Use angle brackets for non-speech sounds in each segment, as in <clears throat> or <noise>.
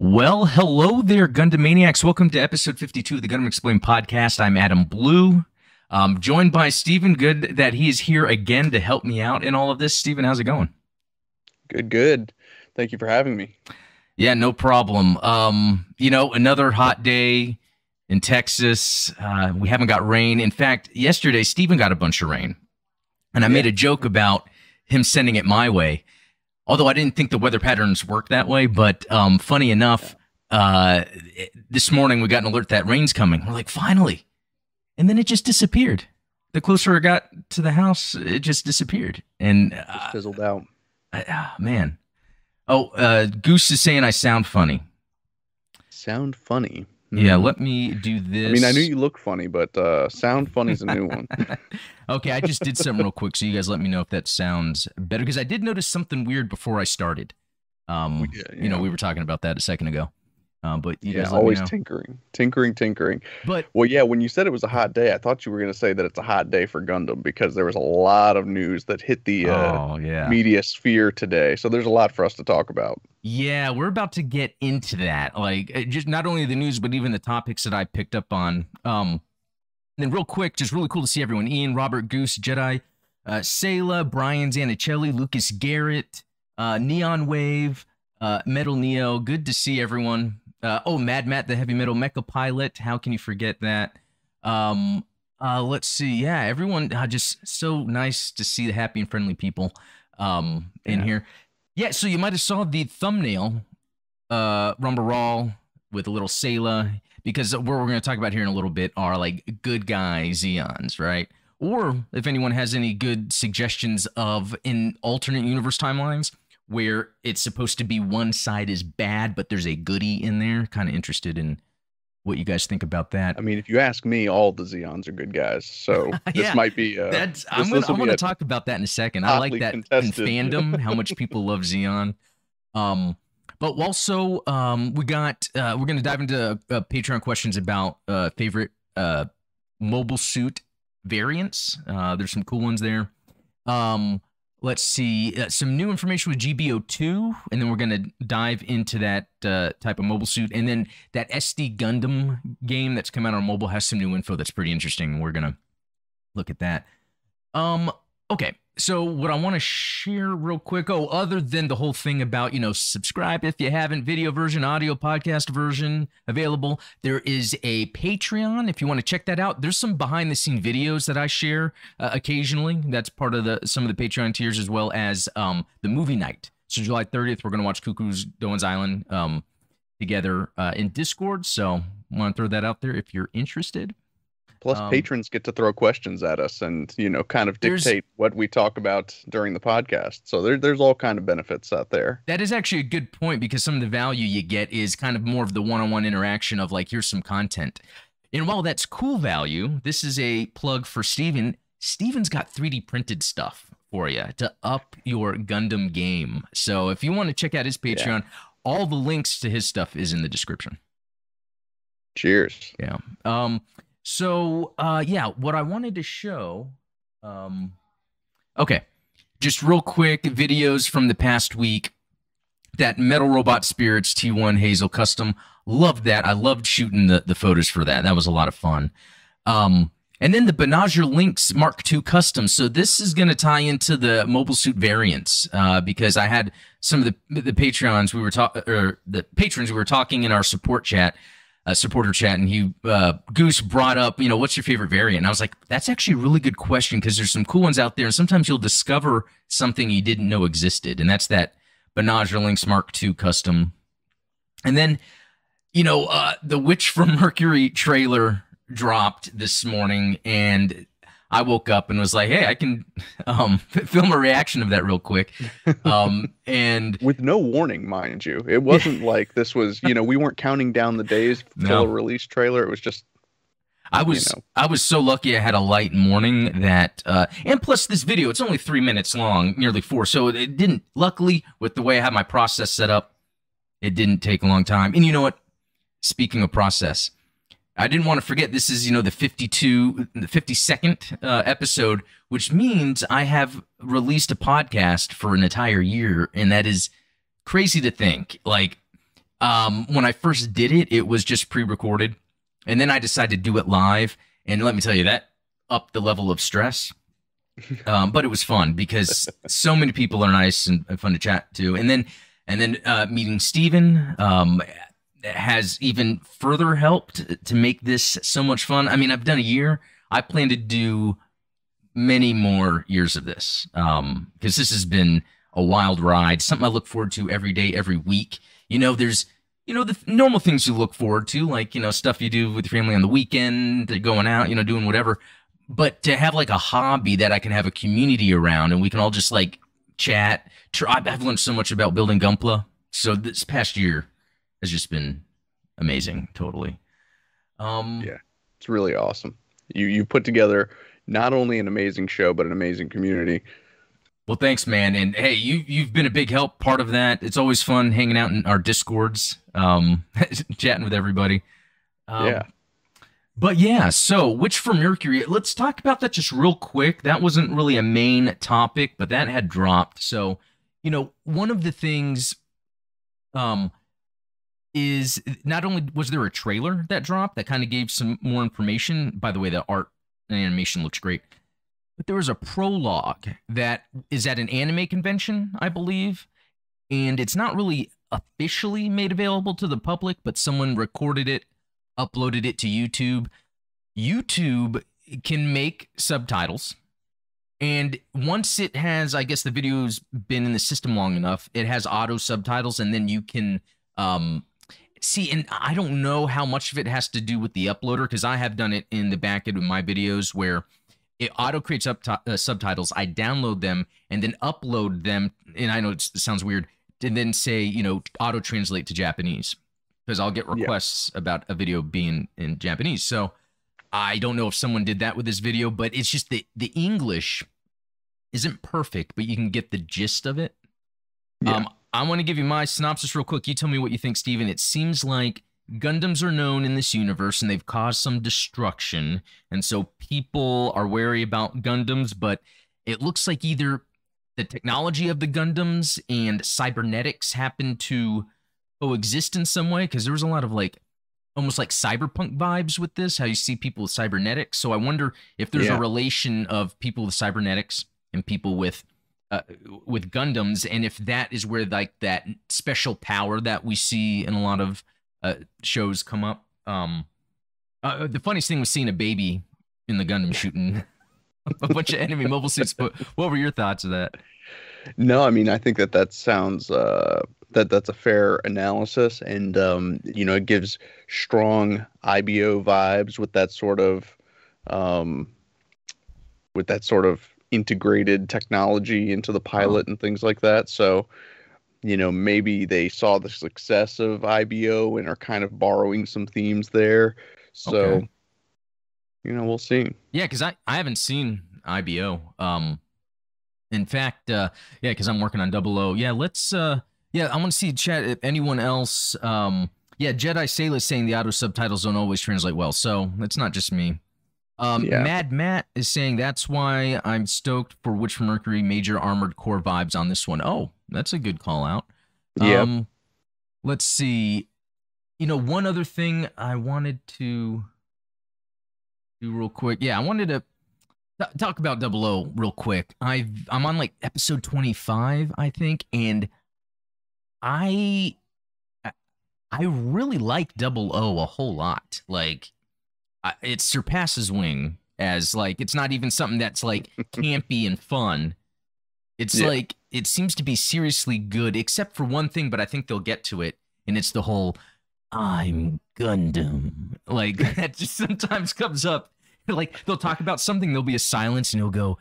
Well, hello there, Gundam Maniacs. Welcome to episode 52 of the Gundam Explained podcast. I'm Adam Blue, um, joined by Stephen. Good that he is here again to help me out in all of this. Stephen, how's it going? Good, good. Thank you for having me. Yeah, no problem. Um, you know, another hot day in Texas. Uh, we haven't got rain. In fact, yesterday, Stephen got a bunch of rain. And I yeah. made a joke about him sending it my way. Although I didn't think the weather patterns work that way, but um, funny enough, uh, this morning we got an alert that rain's coming. We're like, finally, and then it just disappeared. The closer I got to the house, it just disappeared, and uh, just fizzled out. Uh, man, oh, uh, Goose is saying I sound funny. Sound funny. Yeah, hmm. let me do this. I mean, I knew you look funny, but uh, sound funny is a new one. <laughs> okay, I just did something real quick, so you guys let me know if that sounds better because I did notice something weird before I started. Um, did, yeah. you know, we were talking about that a second ago. Um, but you yeah, always tinkering, tinkering, tinkering. But well, yeah, when you said it was a hot day, I thought you were going to say that it's a hot day for Gundam because there was a lot of news that hit the uh, oh, yeah. media sphere today. So there's a lot for us to talk about. Yeah, we're about to get into that. Like uh, just not only the news, but even the topics that I picked up on. Um, and then real quick, just really cool to see everyone: Ian, Robert, Goose, Jedi, uh, Sayla, Brian Zanicelli, Lucas Garrett, uh, Neon Wave, uh, Metal Neo. Good to see everyone. Uh, oh, Mad Matt, the heavy metal mecha pilot. How can you forget that? Um, uh, let's see. Yeah, everyone uh, just so nice to see the happy and friendly people um, in yeah. here. Yeah, so you might have saw the thumbnail, uh, Ramba Ral with a little Sayla, because what we're going to talk about here in a little bit are like good guy Zeons, right? Or if anyone has any good suggestions of in alternate universe timelines, where it's supposed to be one side is bad, but there's a goodie in there. Kind of interested in what you guys think about that. I mean, if you ask me, all the Zeons are good guys. So <laughs> this yeah, might be. Uh, that's, I'm I'm gonna talk about that in a second. I like that fandom, how much <laughs> people love Zeon. Um, but also, um, we got uh, we're gonna dive into uh, Patreon questions about uh, favorite uh, mobile suit variants. Uh, there's some cool ones there. Um, let's see uh, some new information with GBO2, and then we're going to dive into that uh, type of mobile suit. And then that SD Gundam game that's come out on mobile has some new info that's pretty interesting. We're going to look at that. Um, okay. So what I want to share real quick, oh, other than the whole thing about, you know, subscribe if you haven't, video version, audio podcast version available, there is a Patreon if you want to check that out. There's some behind the scene videos that I share uh, occasionally. That's part of the some of the Patreon tiers as well as um, the movie night. So July 30th, we're going to watch Cucuruz Doan's Island um, together uh, in Discord. So want to throw that out there if you're interested. Plus, um, patrons get to throw questions at us and you know kind of dictate what we talk about during the podcast. So there, there's all kind of benefits out there. That is actually a good point because some of the value you get is kind of more of the one-on-one interaction of like, here's some content. And while that's cool value, this is a plug for Steven. Steven's got 3D printed stuff for you to up your Gundam game. So if you want to check out his Patreon, yeah. all the links to his stuff is in the description. Cheers. Yeah. Um, so, uh, yeah, what I wanted to show, um, okay, just real quick videos from the past week. That Metal Robot Spirits T1 Hazel Custom, loved that. I loved shooting the, the photos for that. That was a lot of fun. Um, and then the Banagher Lynx Mark II Custom. So this is going to tie into the mobile suit variants uh, because I had some of the the Patreons we were talking or the patrons we were talking in our support chat uh, supporter chat, and he uh, Goose brought up, you know, what's your favorite variant? And I was like, that's actually a really good question because there's some cool ones out there, and sometimes you'll discover something you didn't know existed, and that's that Banagher Lynx Mark II custom. And then, you know, uh, the Witch from Mercury trailer dropped this morning, and I woke up and was like, "Hey, I can <laughs> um, <laughs> film a reaction of that real quick," um, and <laughs> with no warning, mind you. It wasn't like this was, you know, we weren't counting down the days till no. a release trailer. It was just. I was you know. I was so lucky I had a light morning that uh, and plus this video it's only three minutes long nearly four so it didn't luckily with the way I had my process set up it didn't take a long time and you know what speaking of process I didn't want to forget this is, you know, the 52, the 52nd uh, episode, which means I have released a podcast for an entire year. And that is crazy to think. Like, um, when I first did it, it was just pre-recorded, and then I decided to do it live. And let me tell you, that upped the level of stress. <laughs> Um, but it was fun because so many people are nice and fun to chat to. And then, and then uh, meeting Steven um, has even further helped to make this so much fun. I mean, I've done a year. I plan to do many more years of this because um, this has been a wild ride, something I look forward to every day, every week. You know, there's you know the normal things you look forward to, like you know stuff you do with your family on the weekend, going out, you know, doing whatever. But to have like a hobby that I can have a community around, and we can all just like chat. Try, I've learned so much about building Gunpla. So this past year has just been amazing. Totally. Um, yeah, it's really awesome. You you put together not only an amazing show but an amazing community. Well, thanks, man. And hey, you you've been a big help, part of that. It's always fun hanging out in our discords, um, <laughs> chatting with everybody. Um, yeah. But yeah, so Witch for Mercury, let's talk about that just real quick. That wasn't really a main topic, but that had dropped. So, you know, one of the things um is not only was there a trailer that dropped that kind of gave some more information. By the way, the art and animation looks great. But there was a prologue that is at an anime convention, I believe, and it's not really officially made available to the public, but someone recorded it, uploaded it to YouTube. YouTube can make subtitles. And once it has, I guess the video's been in the system long enough, it has auto subtitles, and then you can um, see. And I don't know how much of it has to do with the uploader because I have done it in the back end of my videos where it auto creates up uh, subtitles. I download them and then upload them. And I know it sounds weird. And then say, you know, auto translate to Japanese because I'll get requests yeah. about a video being in Japanese. So I don't know if someone did that with this video, but it's just the the English isn't perfect, but you can get the gist of it. Yeah. Um, I want to give you my synopsis real quick. You tell me what you think, Steven. It seems like Gundams are known in this universe and they've caused some destruction. And so people are wary about Gundams, but it looks like either the technology of the Gundams and cybernetics happen to coexist in some way because there was a lot of like almost like cyberpunk vibes with this, how you see people with cybernetics. So I wonder if there's yeah. a relation of people with cybernetics and people with uh, with Gundams, and if that is where like that special power that we see in a lot of uh, shows come up. Um, uh, the funniest thing was seeing a baby in the Gundam shooting <laughs> a bunch of enemy mobile suits. But what were your thoughts of that? No, I mean I think that that sounds uh, that that's a fair analysis, and um, you know it gives strong IBO vibes with that sort of um, with that sort of integrated technology into the pilot oh. and things like that. So you know, maybe they saw the success of IBO and are kind of borrowing some themes there. So, okay. you know, we'll see. Yeah, because I, I haven't seen IBO. Um, in fact, uh, yeah, because I'm working on Double O. Yeah, let's. Uh, yeah, I want to see chat. If anyone else, um, yeah, Jedi Sailor saying the auto subtitles don't always translate well, so it's not just me. Um, yeah. Mad Matt is saying that's why I'm stoked for Witch Mercury major armored core vibes on this one. Oh, that's a good call out. Yeah. Um, let's see. You know, one other thing I wanted to do real quick. Yeah, I wanted to talk about Double O real quick. I I'm on like episode 25, I think, and I I really like Double O a whole lot. Like it surpasses Wing as like it's not even something that's like <laughs> campy and fun. It's yeah. like it seems to be seriously good, except for one thing, but I think they'll get to it, and it's the whole "I'm Gundam." Like <laughs> that just sometimes comes up. Like they'll talk about something, there'll be a silence, and he'll go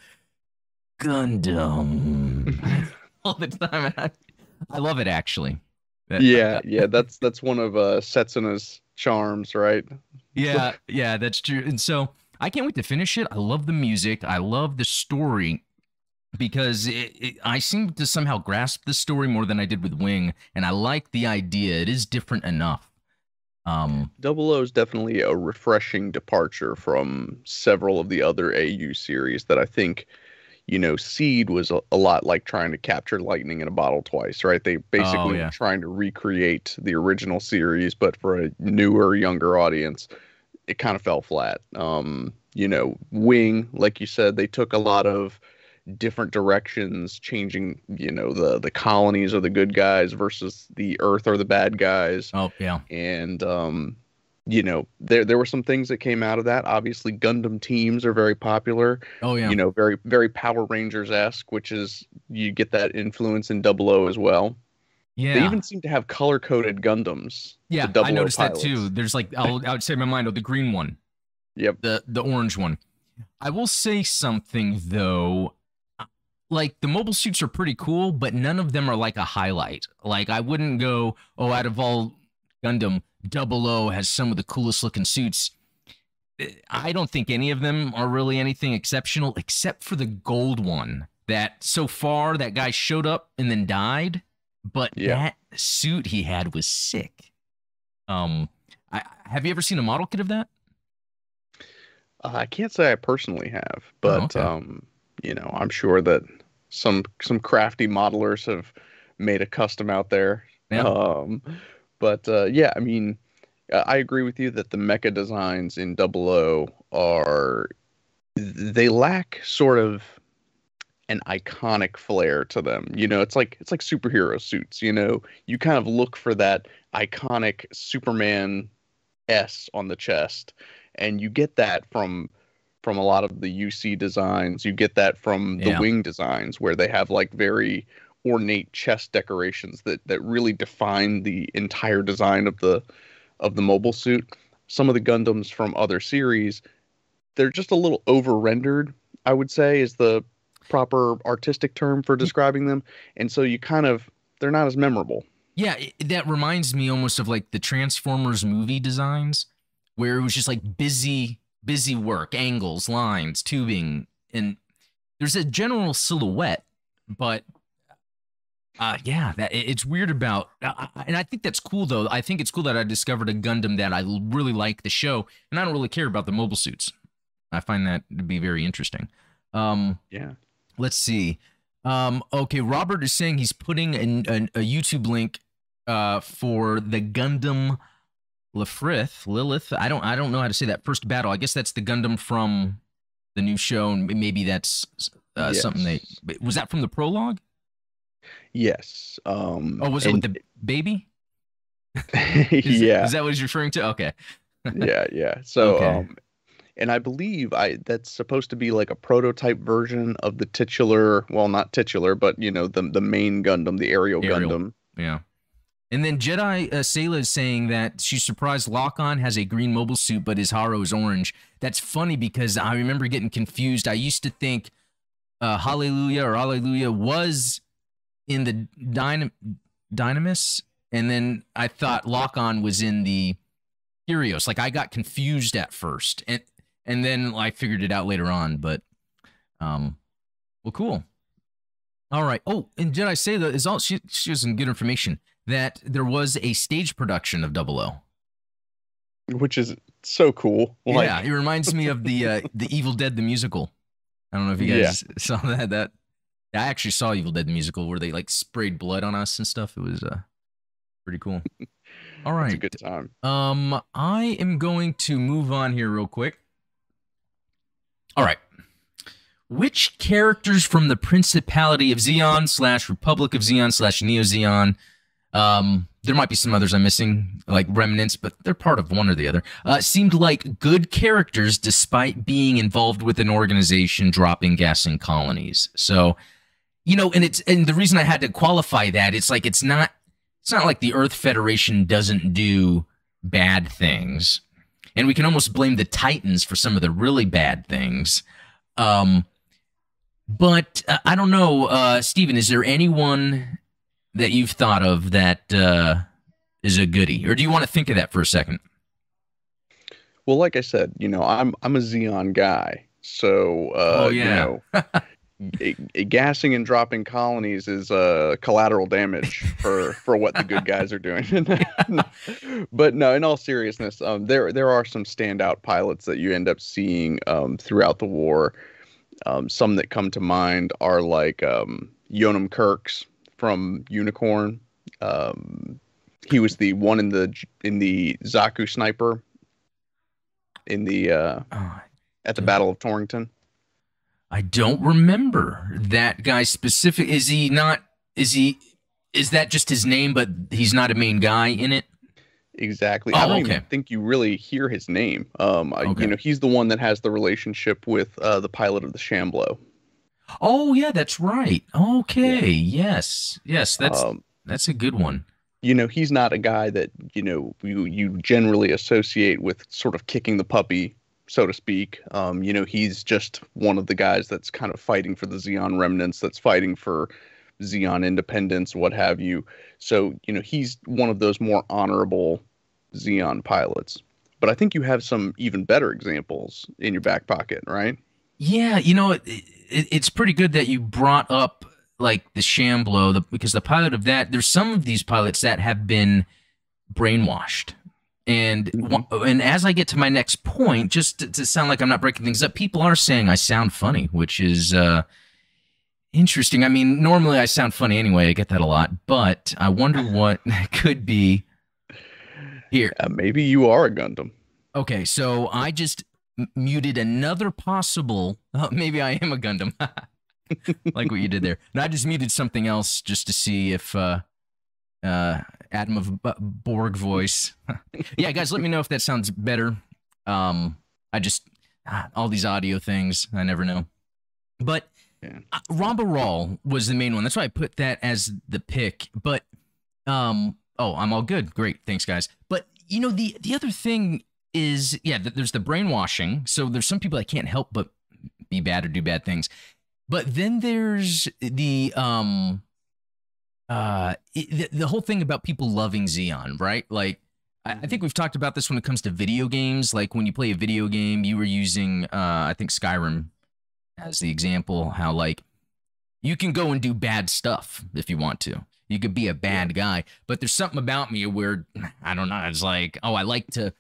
Gundam <laughs> all the time. I, I, love it actually. yeah, yeah, that's that's one of uh Setsuna's charms, right? Yeah, yeah, that's true. And so I can't wait to finish it. I love the music. I love the story because it, it, I seem to somehow grasp the story more than I did with Wing, and I like the idea. It is different enough. Um, Double O is definitely a refreshing departure from several of the other AU series that I think, you know, Seed was a, a, lot like trying to capture lightning in a bottle twice, right? They basically oh, yeah. were trying to recreate the original series, but for a newer, younger audience, it kind of fell flat. Um, you know, Wing, like you said, they took a lot of different directions, changing, you know, the the colonies are the good guys versus the Earth are the bad guys. Oh yeah, and um, you know, there there were some things that came out of that. Obviously, Gundam teams are very popular. Oh yeah, you know, very very Power Rangers esque, which is you get that influence in Double O as well. Yeah, they even seem to have color coded Gundams. Yeah, I noticed that too. There's like I'll, I would say in my mind, oh, the green one. Yep. The the orange one. I will say something though. Like the mobile suits are pretty cool, but none of them are like a highlight. Like I wouldn't go, oh, out of all Gundam, Double O has some of the coolest looking suits. I don't think any of them are really anything exceptional, except for the gold one. That so far that guy showed up and then died, but yeah. that suit he had was sick. Um, I, have you ever seen a model kit of that? Uh, I can't say I personally have, but oh, okay. um, you know, I'm sure that some some crafty modelers have made a custom out there. Yeah. Um, but uh, yeah, I mean, I agree with you that the mecha designs in Double O are they lack sort of an iconic flair to them. You know, it's like it's like superhero suits. You know, you kind of look for that iconic Superman S on the chest, and you get that from from a lot of the UC designs. You get that from the yeah. wing designs where they have like very ornate chest decorations that that really define the entire design of the of the mobile suit. Some of the Gundams from other series, they're just a little over rendered, I would say is the proper artistic term for describing them. And so you kind of they're not as memorable. Yeah, that reminds me almost of like the Transformers movie designs where it was just like busy busy work, angles, lines, tubing and there's a general silhouette, but uh, yeah, that it's weird about, uh, and I think that's cool though. I think it's cool that I discovered a Gundam that I really like the show, and I don't really care about the mobile suits. I find that to be very interesting. Um, yeah. Let's see. Um, okay, Robert is saying he's putting an, an, a YouTube link uh, for the Gundam Lafrith, Lilith. I don't, I don't know how to say that first battle. I guess that's the Gundam from the new show, and maybe that's uh, yes. something they was that from the prologue. Yes. Um, oh, was it with the baby? <laughs> <laughs> is, yeah. Is that what he's referring to? Okay. yeah, yeah. So, okay. um, and I believe I that's supposed to be like a prototype version of the titular. Well, not titular, but you know the the main Gundam, the aerial, aerial. Gundam. Yeah. And then Jedi uh, Sayla is saying that she's surprised Lock-On has a green mobile suit, but his Haro is orange. That's funny because I remember getting confused. I used to think uh, Hallelujah or Hallelujah was in the Dynam- Dynames, and then I thought Lock-On was in the Kyrios. Like I got confused at first, and and then I figured it out later on. But, um, well, cool. All right. Oh, and did I say that is all? She she has some good information that there was a stage production of Double O, which is so cool. Like... Yeah, it reminds me of the uh, the Evil Dead the musical. I don't know if you guys yeah. saw that. That I actually saw Evil Dead the musical where they like sprayed blood on us and stuff. It was uh pretty cool. <laughs> All right. a good time. Um I am going to move on here real quick. All right. Which characters from the Principality of Zeon slash Republic of Zeon slash Neo Zeon um, there might be some others I'm missing, like remnants, but they're part of one or the other. Uh, seemed like good characters despite being involved with an organization dropping gas in colonies. So you know, and it's and the reason I had to qualify that it's like it's not it's not like the Earth Federation doesn't do bad things, and we can almost blame the Titans for some of the really bad things. Um, but uh, I don't know, uh, Stephen. Is there anyone that you've thought of that uh, is a goodie, or do you want to think of that for a second? Well, like I said, you know, I'm I'm a Zeon guy, so uh, oh, yeah. you know, <laughs> gassing and dropping colonies is uh, collateral damage for for what the good guys are doing. <laughs> but no, in all seriousness, um, there there are some standout pilots that you end up seeing um, throughout the war. Um, some that come to mind are like um, Yonem Kirks from Unicorn. Um, he was the one in the in the Zaku sniper in the uh, oh, at the Battle of Torrington. I don't remember that guy specific. Is he not? Is he? Is that just his name, but he's not a main guy in it? Exactly. Oh, I don't okay. even think you really hear his name. Um, okay. you know, he's the one that has the relationship with uh, the pilot of the Shamblo. Oh yeah, that's right. Okay, yeah. yes, yes, that's um, that's a good one. You know, he's not a guy that you know you you generally associate with sort of kicking the puppy, so to speak. Um, you know, he's just one of the guys that's kind of fighting for the Zeon remnants, that's fighting for Zeon independence, what have you. So you know, he's one of those more honorable Zeon pilots. But I think you have some even better examples in your back pocket, right? Yeah, you know, it, it, it's pretty good that you brought up like the Shamblo, the, because the pilot of that, there's some of these pilots that have been brainwashed. And mm-hmm. and as I get to my next point, just to, to, sound like I'm not breaking things up, people are saying I sound funny, which is uh, interesting. I mean, normally I sound funny anyway. I get that a lot, but I wonder <laughs> what <laughs> could be here. Uh, maybe you are a Gundam. Okay, so I just muted another possible. <laughs> Oh, maybe I am a Gundam. like what you did there. And I just muted something else just to see if uh, uh, Adam of Borg voice. <laughs> yeah, guys, let me know if that sounds better. Um, I just ah, all these audio things. I never know. But yeah. uh, Ramba Ral was the main one. That's why I put that as the pick. But um, oh, I'm all good. Great, thanks, guys. But you know the the other thing is yeah, there's the brainwashing. So there's some people that can't help but be bad or do bad things. But then there's the um uh the, the whole thing about people loving Zeon, right? Like I, I think we've talked about this when it comes to video games. Like when you play a video game, you were using uh I think Skyrim as the example, how like you can go and do bad stuff if you want to. You could be a bad guy, but there's something about me where I don't know. It's like, oh, I like to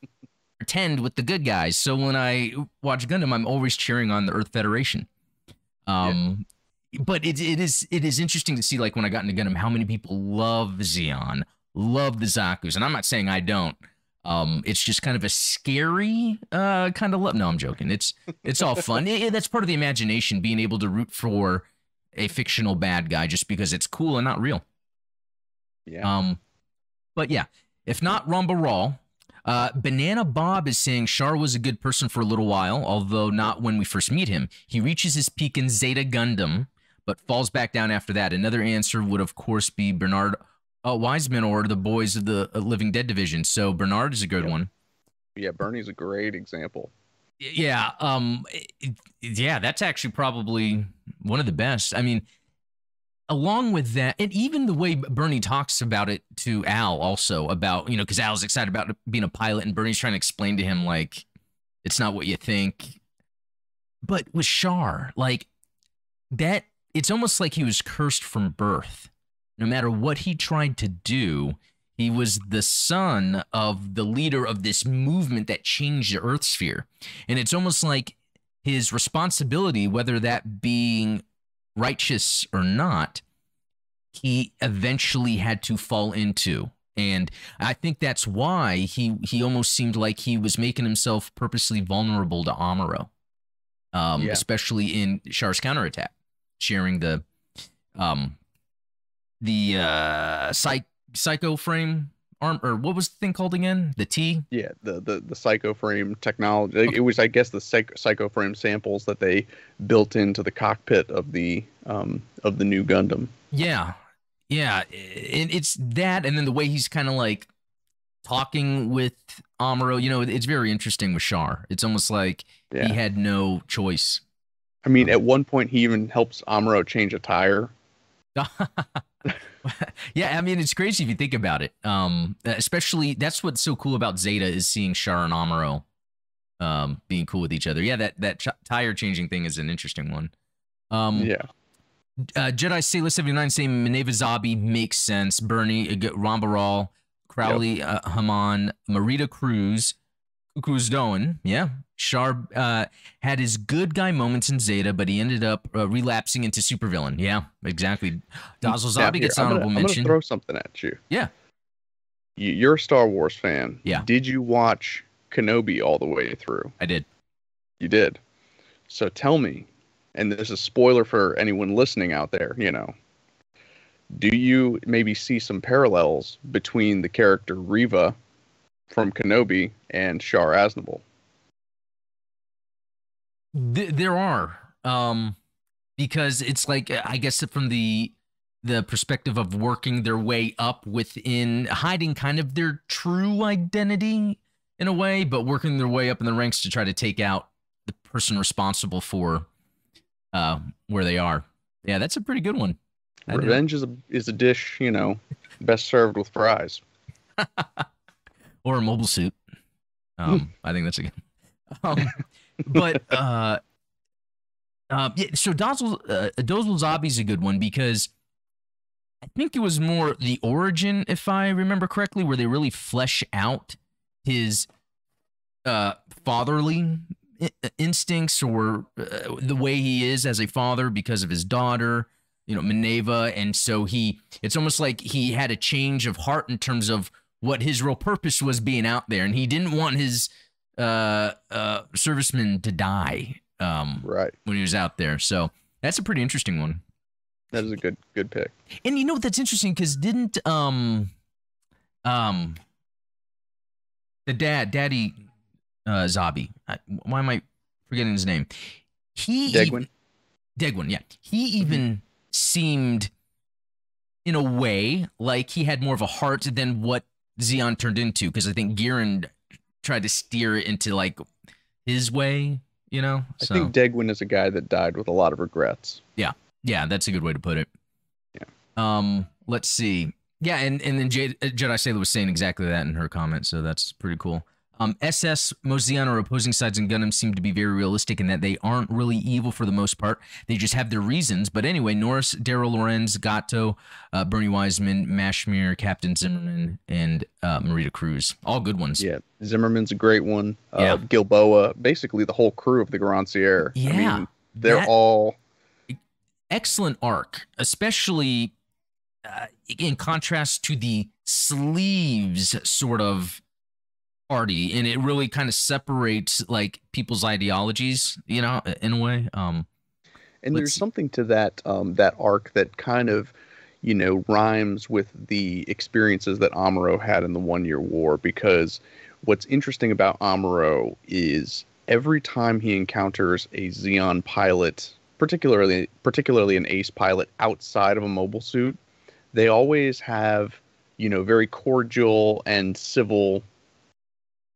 pretend with the good guys. So when I watch Gundam, I'm always cheering on the Earth Federation. Um, yeah. But it it is it is interesting to see like when I got into Gundam how many people love Zeon, love the Zaku's, and I'm not saying I don't. Um, it's just kind of a scary uh, kind of love. No, I'm joking. It's it's all fun. <laughs> it, that's part of the imagination, being able to root for a fictional bad guy just because it's cool and not real. Yeah. Um, but yeah, if not Ramba Ral, uh, Banana Bob is saying Char was a good person for a little while, although not when we first meet him. He reaches his peak in Zeta Gundam, but falls back down after that. Another answer would, of course, be Bernard uh, Wiseman or the boys of the Living Dead division. So Bernard is a good yeah. one. Yeah, Bernie's a great example. Yeah, um, yeah, that's actually probably one of the best. I mean, along with that, and even the way Bernie talks about it to Al, also about you know, because Al's excited about being a pilot, and Bernie's trying to explain to him like it's not what you think. But with Char, like that, it's almost like he was cursed from birth. No matter what he tried to do, he was the son of the leader of this movement that changed the Earth sphere, and it's almost like his responsibility, whether that being righteous or not, he eventually had to fall into. And I think that's why he he almost seemed like he was making himself purposely vulnerable to Amuro, um, yeah. especially in Char's counterattack, sharing the um, the uh, psych, psycho frame arm or what was the thing called again? The T? Yeah, the the the psycho frame technology. Okay. It was, I guess, the psych, psycho frame samples that they built into the cockpit of the um of the Nu Gundam. Yeah, yeah, it, it's that, and then the way he's kind of like talking with Amuro. You know, it's very interesting with Char. It's almost like yeah. he had no choice. I mean, at one point, he even helps Amuro change a tire. <laughs> yeah, I mean it's crazy if you think about it. Um, especially that's what's so cool about Zeta is seeing Char and Amuro um, being cool with each other. Yeah, that that ch- tire changing thing is an interesting one. Um, yeah. Uh, Jedi Sailor 79 saying Mineva Zabi makes sense. Bernie, uh, Ramba Crowley, yep. uh, Haman, Marida Cruz, doing? Yeah, Char uh, had his good guy moments in Zeta, but he ended up uh, relapsing into supervillain. Yeah, exactly. Dozle Zabi gets honorable gonna, mention. I'm gonna throw something at you. Yeah. You're a Star Wars fan. Yeah. Did you watch Kenobi all the way through? I did. You did. So tell me, and this is a spoiler for anyone listening out there, you know, do you maybe see some parallels between the character Reva from Kenobi and Char Aznable? there are, um, because it's like I guess from the the perspective of working their way up within hiding kind of their true identity in a way, but working their way up in the ranks to try to take out the person responsible for uh, where they are. Yeah, that's a pretty good one. Revenge is a is a dish, you know, best served with fries. <laughs> or a mobile suit. Um, I think that's a good. <laughs> Um, but uh, uh, yeah, so Dozle uh, Zabi is a good one because I think it was more the origin, if I remember correctly, where they really flesh out his uh, fatherly instincts or uh, the way he is as a father because of his daughter, you know, Mineva, and so he it's almost like he had a change of heart in terms of what his real purpose was being out there, and he didn't want his uh, uh, servicemen to die um, right when he was out there. So that's a pretty interesting one. That is a good good pick. And you know what? That's interesting because didn't um um the dad daddy uh Zabi I, why am I forgetting his name? He Degwin. Degwin, yeah. He mm-hmm. even mm-hmm. seemed in a way like he had more of a heart than what Zeon turned into because I think Gihren tried to steer it into like his way, you know. So. I think Degwin is a guy that died with a lot of regrets. Yeah, yeah, that's a good way to put it. Yeah. Um, let's see. Yeah, and and then Jedi, Jedi Sailor was saying exactly that in her comment, so that's pretty cool. Um, SS, most Zeon or opposing sides in Gundam seem to be very realistic in that they aren't really evil for the most part. They just have their reasons. But anyway, Norris, Daryl Lorenz, Gato, uh, Bernie Wiseman, Mashmir, Captain Zimmerman, and uh, Marida Cruz. All good ones. Yeah, Zimmerman's a great one. Uh, yeah. Gilboa, basically the whole crew of the Garencieres. Yeah. I mean, they're that, all. Excellent arc, especially uh, in contrast to the sleeves sort of party and it really kind of separates like people's ideologies you know in a way um and there's something to that um that arc that kind of you know rhymes with the experiences that amuro had in the one year war because what's interesting about amuro is every time he encounters a Zeon pilot particularly particularly an ace pilot outside of a mobile suit they always have you know very cordial and civil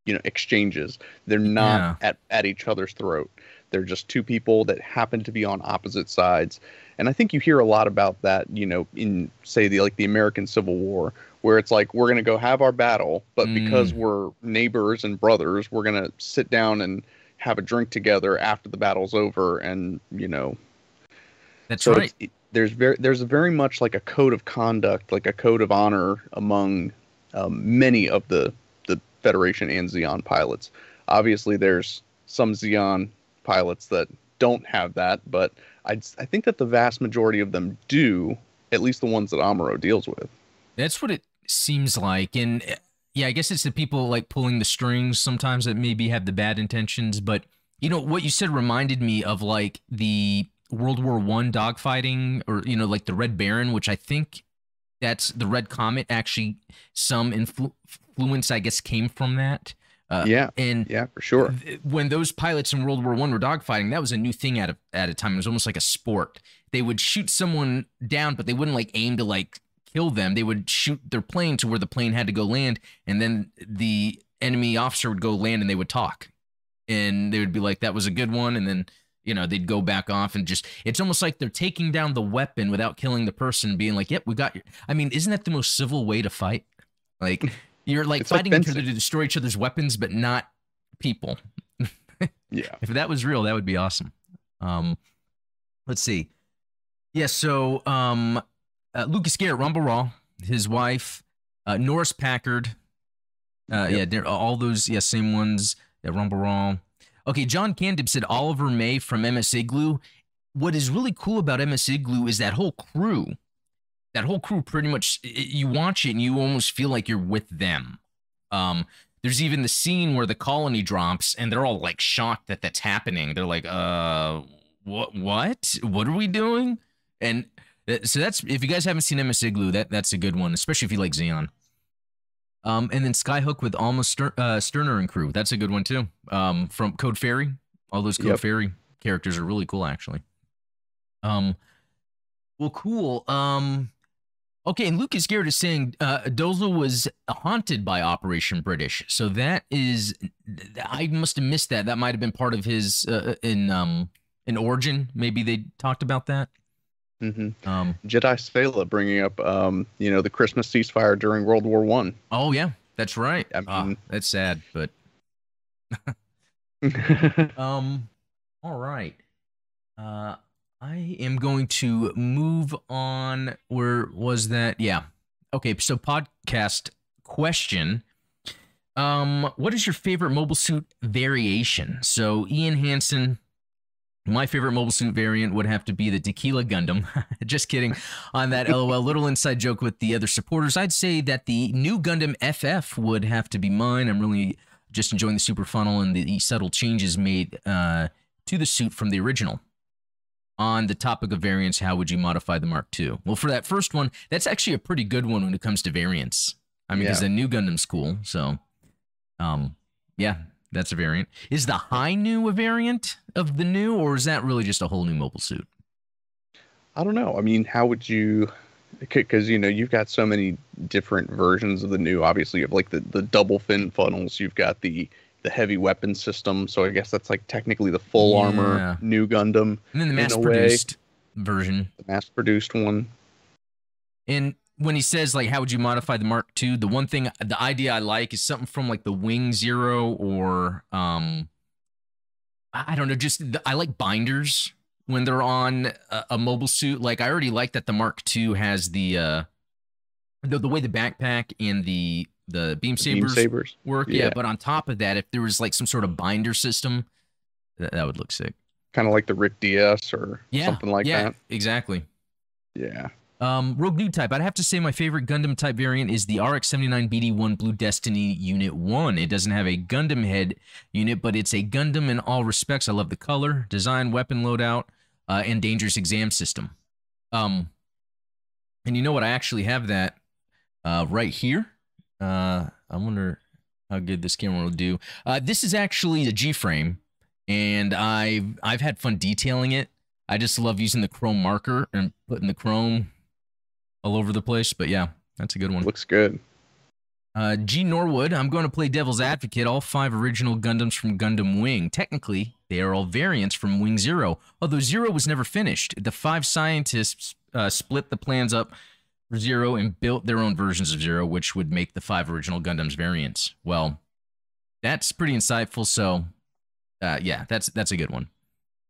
you know exchanges. They're not yeah. at, at each other's throat. They're just two people that happen to be on opposite sides. And i think you hear a lot about that you know in say the like the american civil war where it's like we're going to go have our battle but mm. because we're neighbors and brothers we're going to sit down and have a drink together after the battle's over and you know. That's so right. it, there's very there's very much like a code of conduct like a code of honor among um, many of the Federation and Zeon pilots. Obviously, there's some Zeon pilots that don't have that, but I I think that the vast majority of them do. At least the ones that Amuro deals with. That's what it seems like, and eh, yeah, I guess it's the people like pulling the strings sometimes that maybe have the bad intentions. But you know what you said reminded me of like the World War One dogfighting, or you know, like the Red Baron, which I think that's the Red Comet. Actually, some influ- influence, I guess, came from that. Uh, yeah, and yeah, for sure. when those pilots in World War One were dogfighting, that was a new thing at a, at a time. It was almost like a sport. They would shoot someone down, but they wouldn't like aim to like kill them. They would shoot their plane to where the plane had to go land, and then the enemy officer would go land, and they would talk, and they would be like, "That was a good one," and then you know they'd go back off and just it's almost like they're taking down the weapon without killing the person being like yep we got you i mean isn't that the most civil way to fight like You're like it's fighting like each other to destroy each other's weapons, but not people. <laughs> yeah. If that was real, that would be awesome. Um, let's see. Yeah. So, um, uh, Lucas Garrett, Ramba Ral, his wife, uh, Norris Packard. Uh, yep. Yeah, all those, yeah, same ones. Yeah, Ramba Ral. Okay, John Candib said Oliver May from MS Igloo. What is really cool about MS Igloo is that whole crew. That whole crew pretty much you watch it and you almost feel like you're with them. Um, there's even the scene where the colony drops and they're all like shocked that that's happening. They're like, "Uh, what? What? What are we doing?" And uh, so that's if you guys haven't seen MS Igloo, that that's a good one, especially if you like Zeon. Um, and then Skyhook with Alma Ster- uh, Sterner and crew. That's a good one too. Um, from Code Fairy. All those Code yep. Fairy characters are really cool, actually. Um, well, cool. Um, okay, and Lucas Garrett is saying uh, Dozle was haunted by Operation British. So that is, I must have missed that. That might have been part of his uh, in um in Origin. Maybe they talked about that. Mm-hmm. Um, Jedi Svela bringing up, um, you know, the Christmas ceasefire during World War One. Oh yeah, that's right. I ah, mean, that's sad, but. <laughs> um. All right. Uh, I am going to move on. Where was that? Yeah. Okay. So podcast question. Um, what is your favorite mobile suit variation? So Ian Hansen my favorite mobile suit variant would have to be the Tequila Gundam. <laughs> Just kidding on that <laughs> LOL. Little inside joke with the other supporters. I'd say that the Nu Gundam FF would have to be mine. I'm really just enjoying the super funnel and the subtle changes made uh, to the suit from the original. On the topic of variants, how would you modify the Mark II? Well, for that first one, that's actually a pretty good one when it comes to variants. I mean, because yeah. the Nu Gundam's cool. So, um, yeah, that's a variant. Is the Hi-Nu a variant of the Nu, or is that really just a whole new mobile suit? I don't know. I mean, how would you? Because you know you've got so many different versions of the Nu. Obviously, you have like the the double fin funnels. You've got the the heavy weapon system. So I guess that's like technically the full yeah. armor Nu Gundam. And then the mass produced version. The mass produced one. And when he says like how would you modify the Mark II, the one thing the idea I like is something from like the Wing Zero or um I don't know, just I like binders when they're on a, a, mobile suit. Like I already like that the Mark II has the uh the, the way the backpack and the the beam sabers, beam sabers. work. Yeah. yeah. but on top of that, if there was like some sort of binder system, that, that would look sick. Kind of like the Rick Dias or yeah, something like yeah, that. Exactly. Yeah. Um, Rogue New type. I'd have to say my favorite Gundam type variant is the RX-79 BD-1 Blue Destiny Unit 1. It doesn't have a Gundam head unit, but it's a Gundam in all respects. I love the color, design, weapon loadout, uh, and dangerous exam system. Um, and you know what? I actually have that uh, right here. Uh, I wonder how good this camera will do. Uh, this is actually a G-frame, and I've I've had fun detailing it. I just love using the chrome marker and putting the chrome all over the place. But yeah, that's a good one. Looks good. Uh, G. Norwood, I'm going to play Devil's Advocate. All five original Gundams from Gundam Wing. Technically, they are all variants from Wing Zero, although Zero was never finished. The five scientists uh, split the plans up Zero and built their own versions of Zero, which would make the five original Gundams variants. Well, that's pretty insightful. So, uh, yeah, that's that's a good one.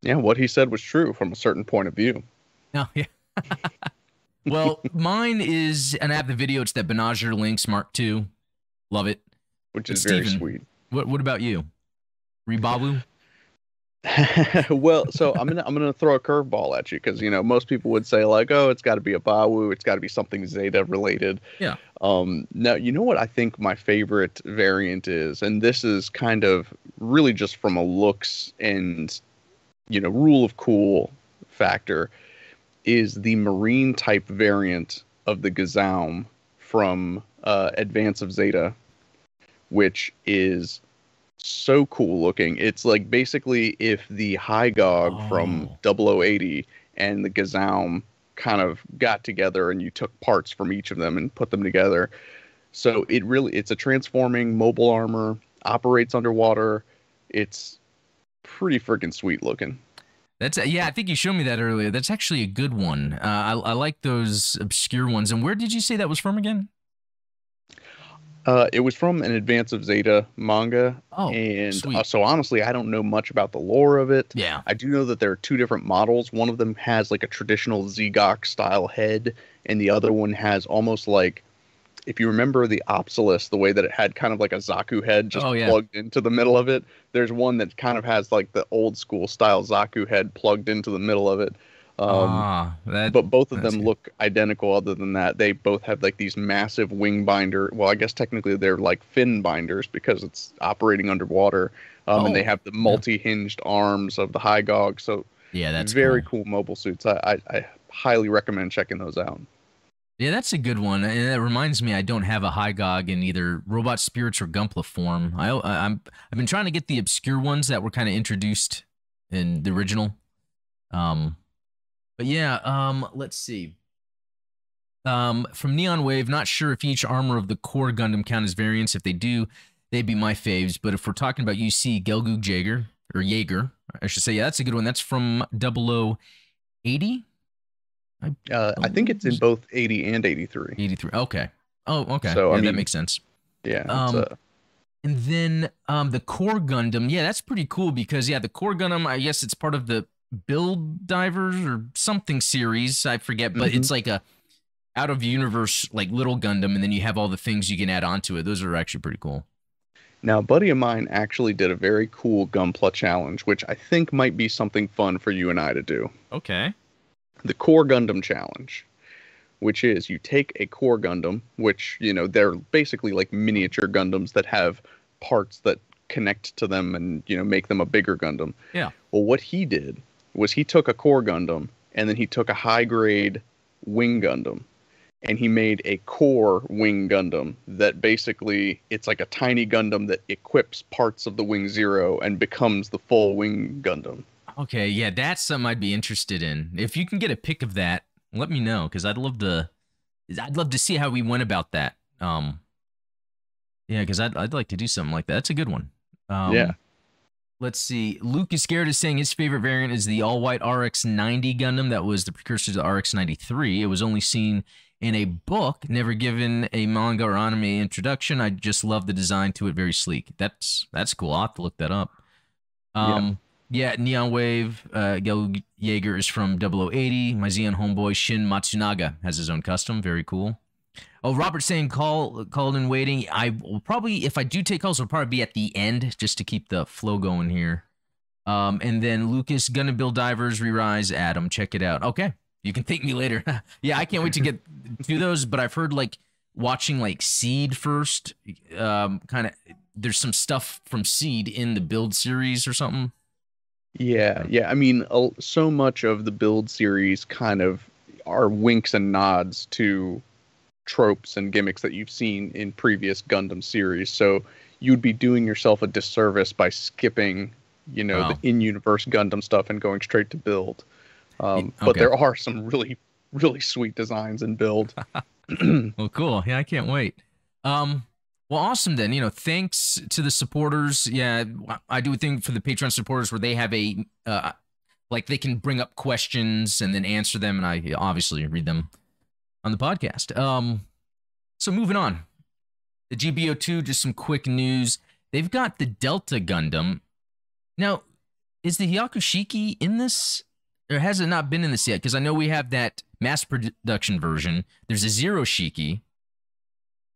Yeah, what he said was true from a certain point of view. <laughs> Oh, yeah. <laughs> well, mine is an app, the video. It's that Banagher Lynx Mark II. Love it. Which is very sweet. What What about you? Rebawoo? <laughs> well, so I'm gonna I'm gonna throw a curveball at you because you know most people would say like, oh, it's got to be a Bawu, it's got to be something Zeta related. Yeah. Um. Now you know what I think my favorite variant is, and this is kind of really just from a looks and you know rule of cool factor is the marine type variant of the Gazaum from uh, Advance of Zeta, which is so cool looking. It's like basically if the Hygog oh. from 0080 and the Gazaum kind of got together and you took parts from each of them and put them together. So it really it's a transforming mobile armor, operates underwater. It's pretty freaking sweet looking. That's yeah, I think you showed me that earlier. That's actually a good one. Uh, I, I like those obscure ones. And where did you say that was from again? Uh, it was from an Advance of Zeta manga. Oh, and uh, so honestly, I don't know much about the lore of it. Yeah, I do know that there are two different models. One of them has like a traditional Zegok style head, and the other one has almost like if you remember the Opsilis, the way that it had kind of like a Zaku head just oh, yeah. plugged into the middle of it, there's one that kind of has like the old school style Zaku head plugged into the middle of it. Um, ah, that, but both of them good. look identical. Other than that, they both have like these massive wing binder. Well, I guess technically they're like fin binders because it's operating underwater, um, oh, and they oh, have the multi-hinged yeah. arms of the Hygog. So yeah, that's very cool, cool mobile suits. I, I, I highly recommend checking those out. Yeah, that's a good one. And it reminds me, I don't have a Hygog in either Robot Spirits or Gunpla form. I, I'm I've been trying to get the obscure ones that were kind of introduced in the original. Um, but yeah, um, let's see. Um, from Neon Wave, not sure if each armor of the core Gundam count as variants. If they do, they'd be my faves. But if we're talking about UC Gelgoog Jaeger or Jaeger, I should say, yeah, that's a good one. That's from 0080. I, uh, I think it's in both 80 and 83. 83. Okay. Oh, okay. So yeah, I mean, that makes sense. Yeah. Um, uh... and then um, the core Gundam, yeah, that's pretty cool because yeah, the core Gundam, I guess it's part of the Build Divers or something series. I forget, but mm-hmm. it's like a out of universe like little Gundam, and then you have all the things you can add onto it. Those are actually pretty cool. Now, a buddy of mine actually did a very cool Gunpla challenge, which I think might be something fun for you and I to do. Okay. The Core Gundam Challenge, which is you take a Core Gundam, which, you know, they're basically like miniature Gundams that have parts that connect to them and, you know, make them a bigger Gundam. Yeah. Well, what he did was he took a Core Gundam and then he took a high grade Wing Gundam and he made a core wing Gundam that basically it's like a tiny Gundam that equips parts of the Wing Zero and becomes the full Wing Gundam. Okay, yeah, that's something I'd be interested in. If you can get a pic of that, let me know because I'd love to. I'd love to see how we went about that. Um, yeah, because I'd I'd like to do something like that. That's a good one. Um, yeah. Let's see. Luke is scared is saying his favorite variant is the all white RX 90 Gundam that was the precursor to the RX 93. It was only seen in a book, never given a manga or anime introduction. I just love the design to it, very sleek. That's that's cool. I'll have to look that up. Um, yeah, yeah Neon Wave, uh, Gel Jaeger is from 0080. My Zeon homeboy Shin Matsunaga has his own custom. Very cool. Oh, Robert saying call called in waiting. I will probably, if I do take calls, will probably be at the end just to keep the flow going here. Um, and then Lucas gonna build divers, re-rise, Adam. Check it out. Okay, you can thank me later. <laughs> yeah, I can't wait to get <laughs> to those. But I've heard like watching like Seed first. Um, kind of there's some stuff from Seed in the build series or something. Yeah, yeah. I mean, so much of the build series kind of are winks and nods to tropes and gimmicks that you've seen in previous Gundam series. So you'd be doing yourself a disservice by skipping, you know, wow. the in-universe Gundam stuff and going straight to build. Um, okay. But there are some really, really sweet designs in build. <laughs> <clears throat> well, cool. Yeah, I can't wait. Um, well, awesome then. You know, thanks to the supporters. Yeah, I do a thing for the Patreon supporters where they have a uh, like they can bring up questions and then answer them, and I obviously read them on the podcast. Um, so moving on, the GBO2. Just some quick news. They've got the Delta Gundam. Now, is the Hyakushiki in this? or has it not been in this yet? Because I know we have that mass production version. There's a Zero Shiki.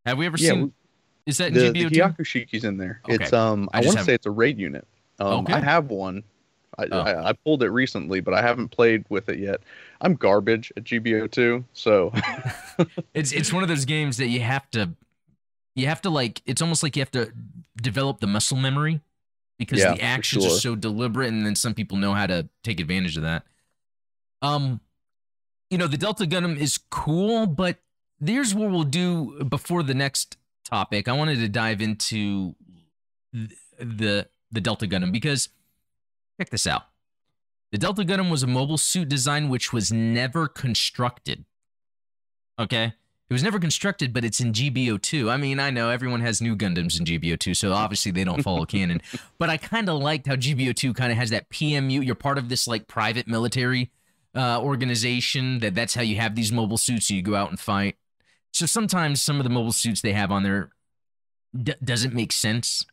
Have we ever yeah, seen? Is that the, GBO2? the Hyaku Shiki's in there? Okay. It's um, I, I want to say it's a raid unit. Um, okay. I have one. I, oh. I, I, pulled it recently, but I haven't played with it yet. I'm garbage at GBO2, so <laughs> it's it's one of those games that you have to you have to like it's almost like you have to develop the muscle memory because yeah, the actions sure. are so deliberate and then some people know how to take advantage of that. Um, you know, the Delta Gundam is cool, but there's what we'll do before the next topic. I wanted to dive into the the Delta Gundam because check this out. The Delta Gundam was a mobile suit design which was never constructed. Okay? It was never constructed, but it's in GBO2. I mean, I know everyone has new Gundams in GBO2, so obviously they don't follow <laughs> canon. But I kind of liked how GBO2 kind of has that PMU. You're part of this like private military uh, organization that that's how you have these mobile suits and you go out and fight. So sometimes some of the mobile suits they have on there d- doesn't make sense.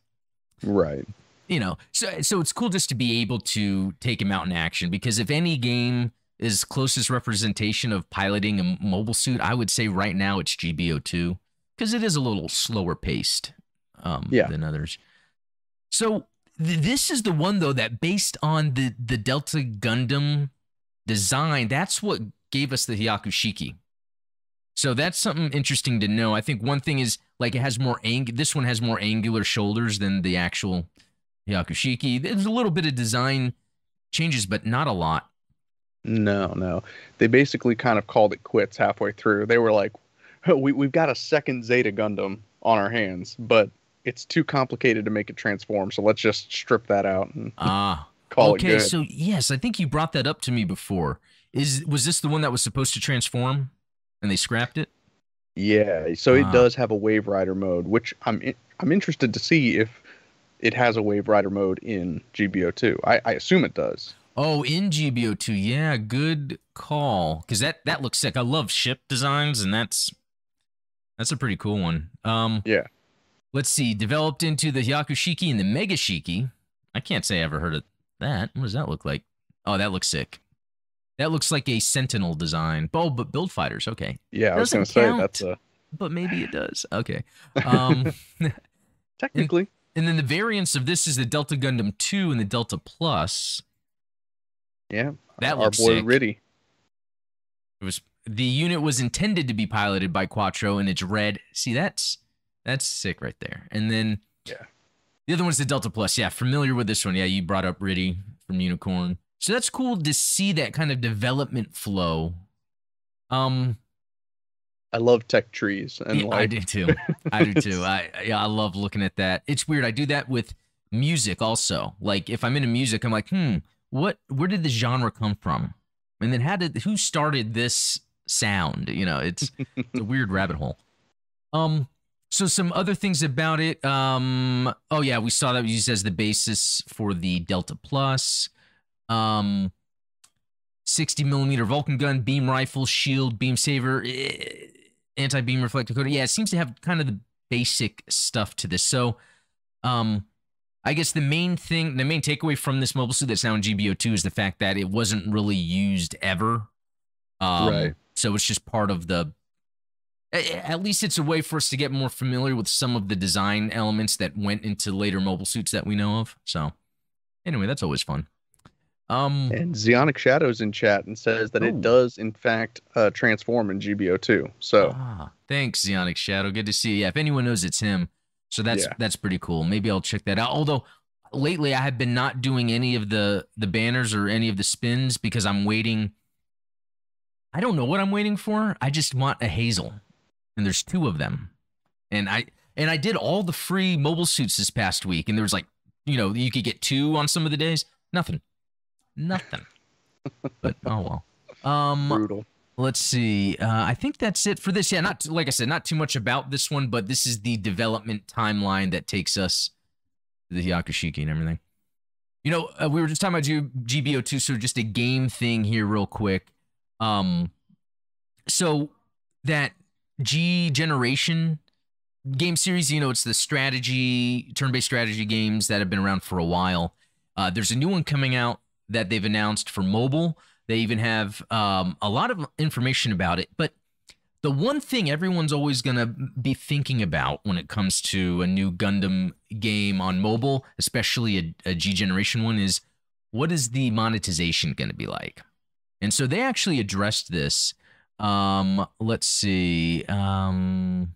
Right. You know, so so it's cool just to be able to take him out in action because if any game is closest representation of piloting a mobile suit, I would say right now it's GBO2. because it is a little slower paced um, yeah. than others. So th- this is the one though that based on the the Delta Gundam design, that's what gave us the Hyakushiki. So that's something interesting to know. I think one thing is like it has more ang. This one has more angular shoulders than the actual Hyakushiki. There's a little bit of design changes, but not a lot. No, no. They basically kind of called it quits halfway through. They were like, oh, we, we've got a second Zeta Gundam on our hands, but it's too complicated to make it transform. So let's just strip that out and <laughs> ah, call okay, it good. so yes, I think you brought that up to me before. Is was this the one that was supposed to transform, and they scrapped it? Yeah, so it Ah. does have a Wave Rider mode, which I'm I'm interested to see if it has a Wave Rider mode in GBO2. I, I assume it does. Oh, in GBO2, yeah, good call. Because that that looks sick. I love ship designs, and that's that's a pretty cool one. Um, Yeah. Let's see. Developed into the Hyakushiki and the Megashiki. I can't say I ever heard of that. What does that look like? Oh, that looks sick. That looks like a Sentinel design. Oh, but build fighters. Okay, Yeah, I was gonna say that's a but maybe it does. Okay. Um, <laughs> <laughs> technically. And then the variants of this is the Delta Gundam 2 and the Delta Plus. yeah, That our looks boy sick. Riddhe. It was the unit was intended to be piloted by Quattro, and it's red. See, that's that's sick right there. And then Yeah. the other one's the Delta Plus. Yeah, familiar with this one. Yeah, you brought up Riddhe from Unicorn, so that's cool to see that kind of development flow. Um, I love tech trees and yeah, I do too. I do too. <laughs> I yeah, I love looking at that. It's weird. I do that with music also. Like if I'm into music, I'm like, hmm, what? Where did the genre come from? And then how did who started this sound? You know, it's, it's a weird rabbit hole. Um. So some other things about it. Um. Oh yeah, we saw that used as the basis for the Delta Plus. Um. 60 millimeter Vulcan gun, beam rifle, shield, beam saber, eh, anti beam reflector coating. Yeah, it seems to have kind of the basic stuff to this. So, um, I guess the main thing, the main takeaway from this mobile suit that's now in GBO2 is the fact that it wasn't really used ever. Um, Right. So it's just part of the. At least it's a way for us to get more familiar with some of the design elements that went into later mobile suits that we know of. So, anyway, that's always fun. Um, and Zionic Shadows in chat and says that Oh. it does in fact uh, transform in GBO2. So Ah, thanks, Zionic Shadow. Good to see you. Yeah, if anyone knows, it's him. So that's Yeah. that's pretty cool. Maybe I'll check that out. Although lately I have been not doing any of the the banners or any of the spins because I'm waiting. I don't know what I'm waiting for. I just want a Hazel, and there's two of them, and I and I did all the free mobile suits this past week, and there was like, you know, you could get two on some of the days. Nothing, nothing. <laughs> but oh well. Um, brutal. Let's see. Uh, I think that's it for this. Yeah, not like I said, not too much about this one, but this is the development timeline that takes us to the Hyakushiki and everything. You know, uh, we were just talking about G- GBO2, so just a game thing here, real quick. Um, so that G generation game series, you know, it's the strategy, turn-based strategy games that have been around for a while. Uh, there's a new one coming out that they've announced for mobile. They even have um, a lot of information about it. But the one thing everyone's always going to be thinking about when it comes to a new Gundam game on mobile, especially a, a G generation one, is what is the monetization going to be like? And so they actually addressed this. Um, let's see. Um,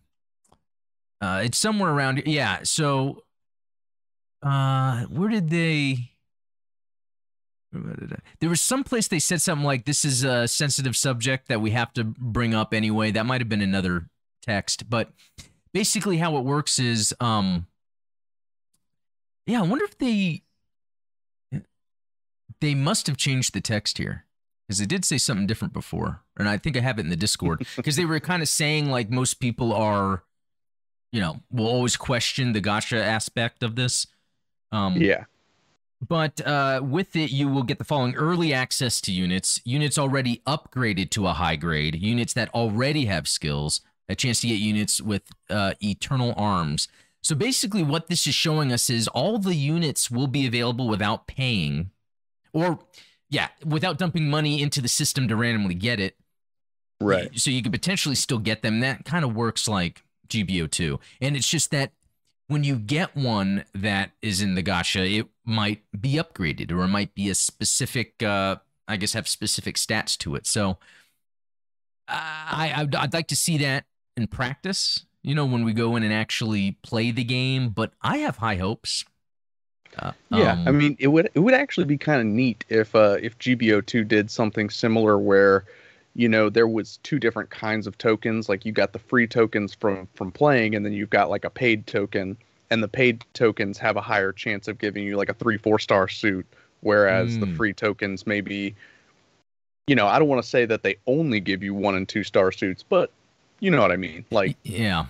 uh, it's somewhere around. Yeah. So, uh, where did they? There was some place they said something like, "This is a sensitive subject that we have to bring up anyway." That might have been another text, but basically, how it works is, um, yeah, I wonder if they they must have changed the text here because it did say something different before, and I think I have it in the Discord <laughs> because they were kind of saying like most people are, you know, will always question the gacha aspect of this. Um, Yeah. But uh, with it, you will get the following early access to units, units already upgraded to a high grade, units that already have skills, a chance to get units with uh, eternal arms. So basically, what this is showing us is all the units will be available without paying, or yeah, without dumping money into the system to randomly get it. Right. So you could potentially still get them. That kind of works like GBO2. And it's just that when you get one that is in the gacha, it might be upgraded or it might be a specific, uh, I guess, have specific stats to it. So I, I'd, I'd like to see that in practice, you know, when we go in and actually play the game, but I have high hopes. Uh, yeah, um, I mean, it would it would actually be kind of neat if uh, if GBO2 did something similar where you know there was two different kinds of tokens. Like you got the free tokens from from playing and then you've got like a paid token. And the paid tokens have a higher chance of giving you like a three four star suit whereas mm. the hmm. free tokens maybe you know i don't want to say that they only give you one and two star suits but you know what i mean. Like yeah.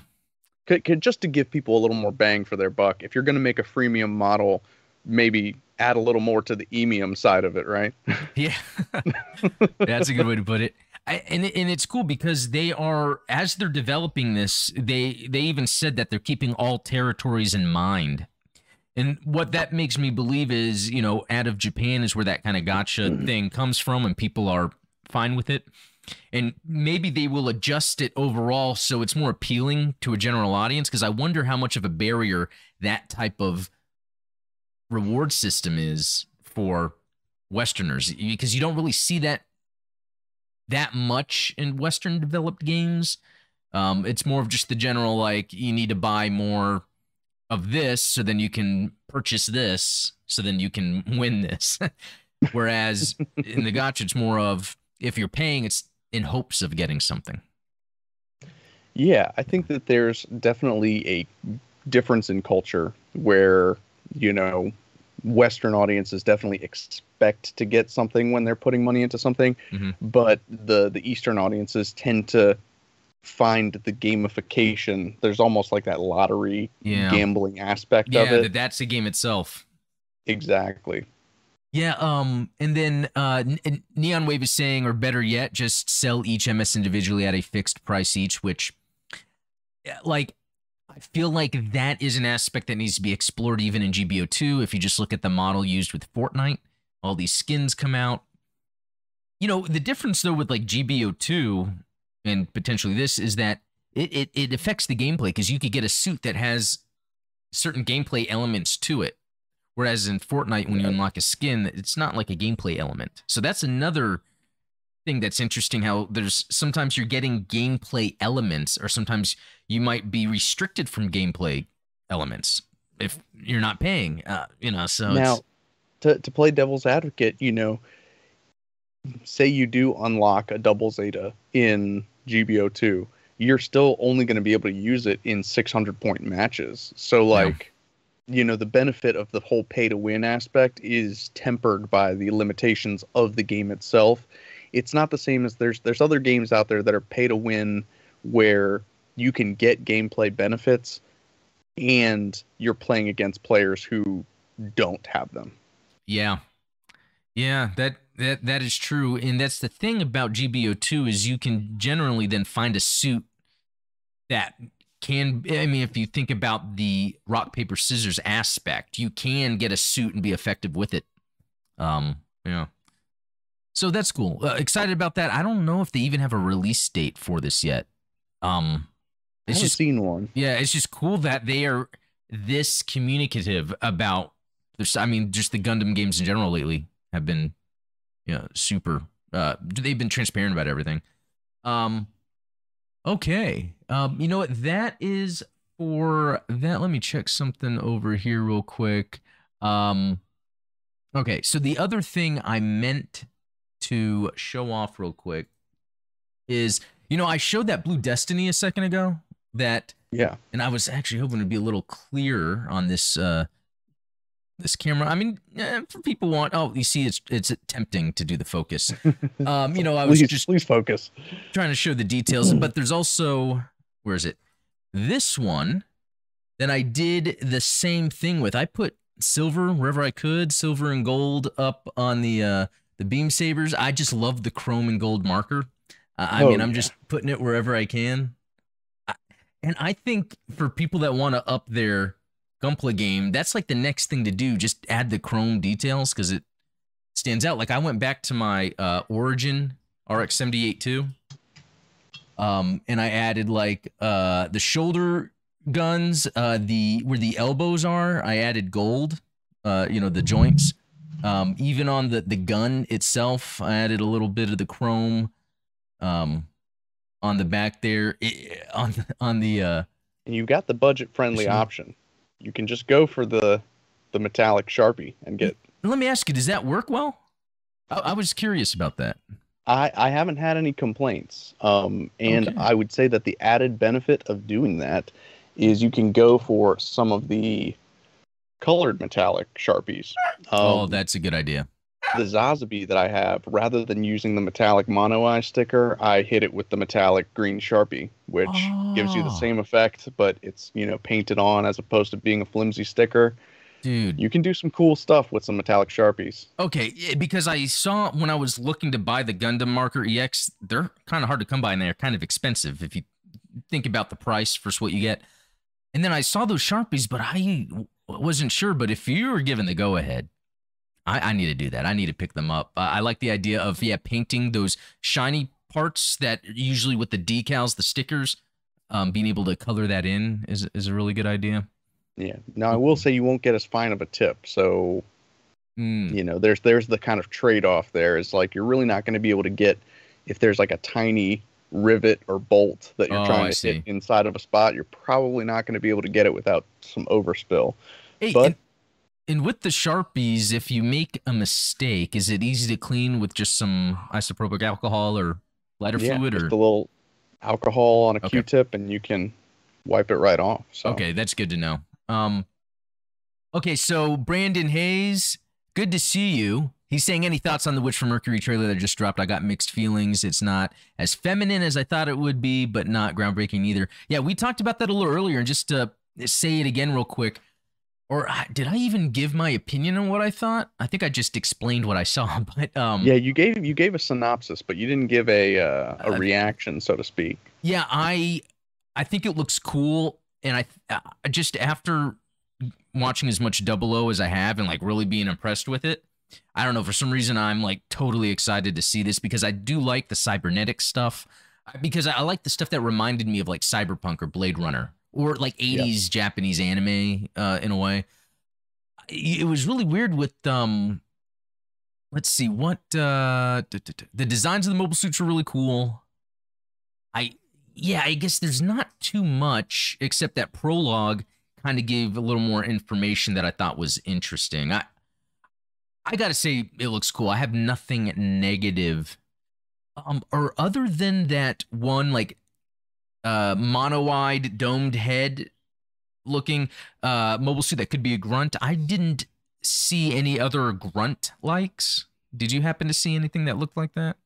could, could just to give people a little more bang for their buck if you're going to make a freemium model maybe add a little more to the emium side of it right? Yeah. <laughs> That's a good way to put it I, and and it's cool because they are as they're developing this, they they even said that they're keeping all territories in mind. And what that makes me believe is, you know, out of Japan is where that kind of gacha mm-hmm. thing comes from, and people are fine with it. And maybe they will adjust it overall so it's more appealing to a general audience. Because I wonder how much of a barrier that type of reward system is for Westerners, because you don't really see that that much in Western developed games. Um, it's more of just the general like you need to buy more of this so then you can purchase this so then you can win this. <laughs> Whereas in the gacha, it's more of if you're paying, it's in hopes of getting something. Yeah, I think that there's definitely a difference in culture where you know Western audiences definitely expect to get something when they're putting money into something, mm-hmm. but the the Eastern audiences tend to find the gamification. There's almost like that lottery yeah. gambling aspect yeah, of it. Yeah, that's the game itself. Exactly. Yeah, um, and then uh, Neon Wave is saying, or better yet, just sell each MS individually at a fixed price each, which, like, I feel like that is an aspect that needs to be explored even in GBO2. If you just look at the model used with Fortnite, all these skins come out. You know, the difference though with like GBO2 and potentially this is that it, it, it affects the gameplay because you could get a suit that has certain gameplay elements to it. Whereas in Fortnite, when you unlock a skin, it's not like a gameplay element. So that's another thing that's interesting how there's sometimes you're getting gameplay elements or sometimes you might be restricted from gameplay elements if you're not paying uh, you know so now to, to play devil's advocate you know say you do unlock a double zeta in gbo2 you're still only going to be able to use it in 600 point matches so like yeah. you know the benefit of the whole pay to win aspect is tempered by the limitations of the game itself it's not the same as there's there's other games out there that are pay to win where you can get gameplay benefits and you're playing against players who don't have them. Yeah. Yeah, that that that is true and that's the thing about GBO2 is you can generally then find a suit that can I mean if you think about the rock paper scissors aspect, you can get a suit and be effective with it. Um, yeah. So that's cool. Uh, excited about that. I don't know if they even have a release date for this yet. Um, it's just seen one. Yeah, it's just cool that they are this communicative about. This, I mean, just the Gundam games in general lately have been, you know, super. Uh, they've been transparent about everything. Um, okay. Um, you know what? That is for that. Let me check something over here real quick. Um, okay. So the other thing I meant to show off real quick is you know I showed that Blue Destiny a second ago that yeah and I was actually hoping to be a little clearer on this uh this camera I mean eh, for people want oh you see it's it's tempting to do the focus <laughs> um you know I was please, just please focus trying to show the details but there's also where is it this one that I did the same thing with I put silver wherever I could silver and gold up on the uh the beam sabers, I just love the chrome and gold marker. Uh, I oh, mean, I'm yeah. just putting it wherever I can. I, and I think for people that want to up their Gunpla game, that's like the next thing to do. Just add the chrome details because it stands out. Like I went back to my uh, Origin RX 78 too. Um, and I added like uh, the shoulder guns, uh, the where the elbows are. I added gold. Uh, you know the joints. Um, even on the the gun itself, I added a little bit of the chrome. Um, on the back there, it, on on the. Uh, and you've got the budget friendly option. You can just go for the the metallic sharpie and get. Let me ask you, does that work well? I, I was curious about that. I, I haven't had any complaints. Um, and okay. I would say that the added benefit of doing that is you can go for some of the colored metallic sharpies. Um, oh, that's a good idea. The Sazabi that I have, rather than using the metallic mono eye sticker, I hit it with the metallic green sharpie, which oh. gives you the oh. same effect, but it's you know painted on as opposed to being a flimsy sticker. Dude, you can do some cool stuff with some metallic sharpies. Okay, because I saw when I was looking to buy the Gundam Marker EX, they're kind of hard to come by and they're kind of expensive if you think about the price versus what you get. And then I saw those sharpies, but I wasn't sure. But if you were given the go ahead, I, I, need to do that. I need to pick them up. Uh, I like the idea of yeah, painting those shiny parts that usually with the decals, the stickers, um, being able to color that in is is a really good idea. Yeah. Now I will say you won't get as fine of a tip, so mm. you know there's there's the kind of trade off there. Is like you're really not going to be able to get if there's like a tiny rivet or bolt that you're oh, trying I to see. hit inside of a spot. You're probably not going to be able to get it without some overspill. Hey, but and, with the sharpies, if you make a mistake, is it easy to clean with just some isopropyl alcohol or lighter yeah, fluid, or just a little alcohol on a okay. Q-tip, and you can wipe it right off. So. Okay, that's good to know. Um, okay, so Brandon Hayes, good to see you. He's saying any thoughts on the Witch from Mercury trailer that just dropped? I got mixed feelings. It's not as feminine as I thought it would be, but not groundbreaking either. Yeah, we talked about that a little earlier, and just to say it again real quick. Or did I even give my opinion on what I thought? I think I just explained what I saw, <laughs> but um, yeah, you gave you gave a synopsis, but you didn't give a uh, a uh, reaction, so to speak. Yeah, I I think it looks cool and I uh, just after watching as much Double O as I have and like really being impressed with it, I don't know for some reason I'm like totally excited to see this because I do like the cybernetic stuff because I like the stuff that reminded me of like Cyberpunk or Blade Runner or like 80s yep. Japanese anime uh, in a way. It was really weird with um let's see what uh the designs of the mobile suits are really cool. I yeah, I guess there's not too much except that prologue kind of gave a little more information that I thought was interesting. I I got to say it looks cool. I have nothing negative um or other than that one like uh mono-eyed domed head looking uh mobile suit that could be a grunt. I didn't see any other grunt likes. Did you happen to see anything that looked like that?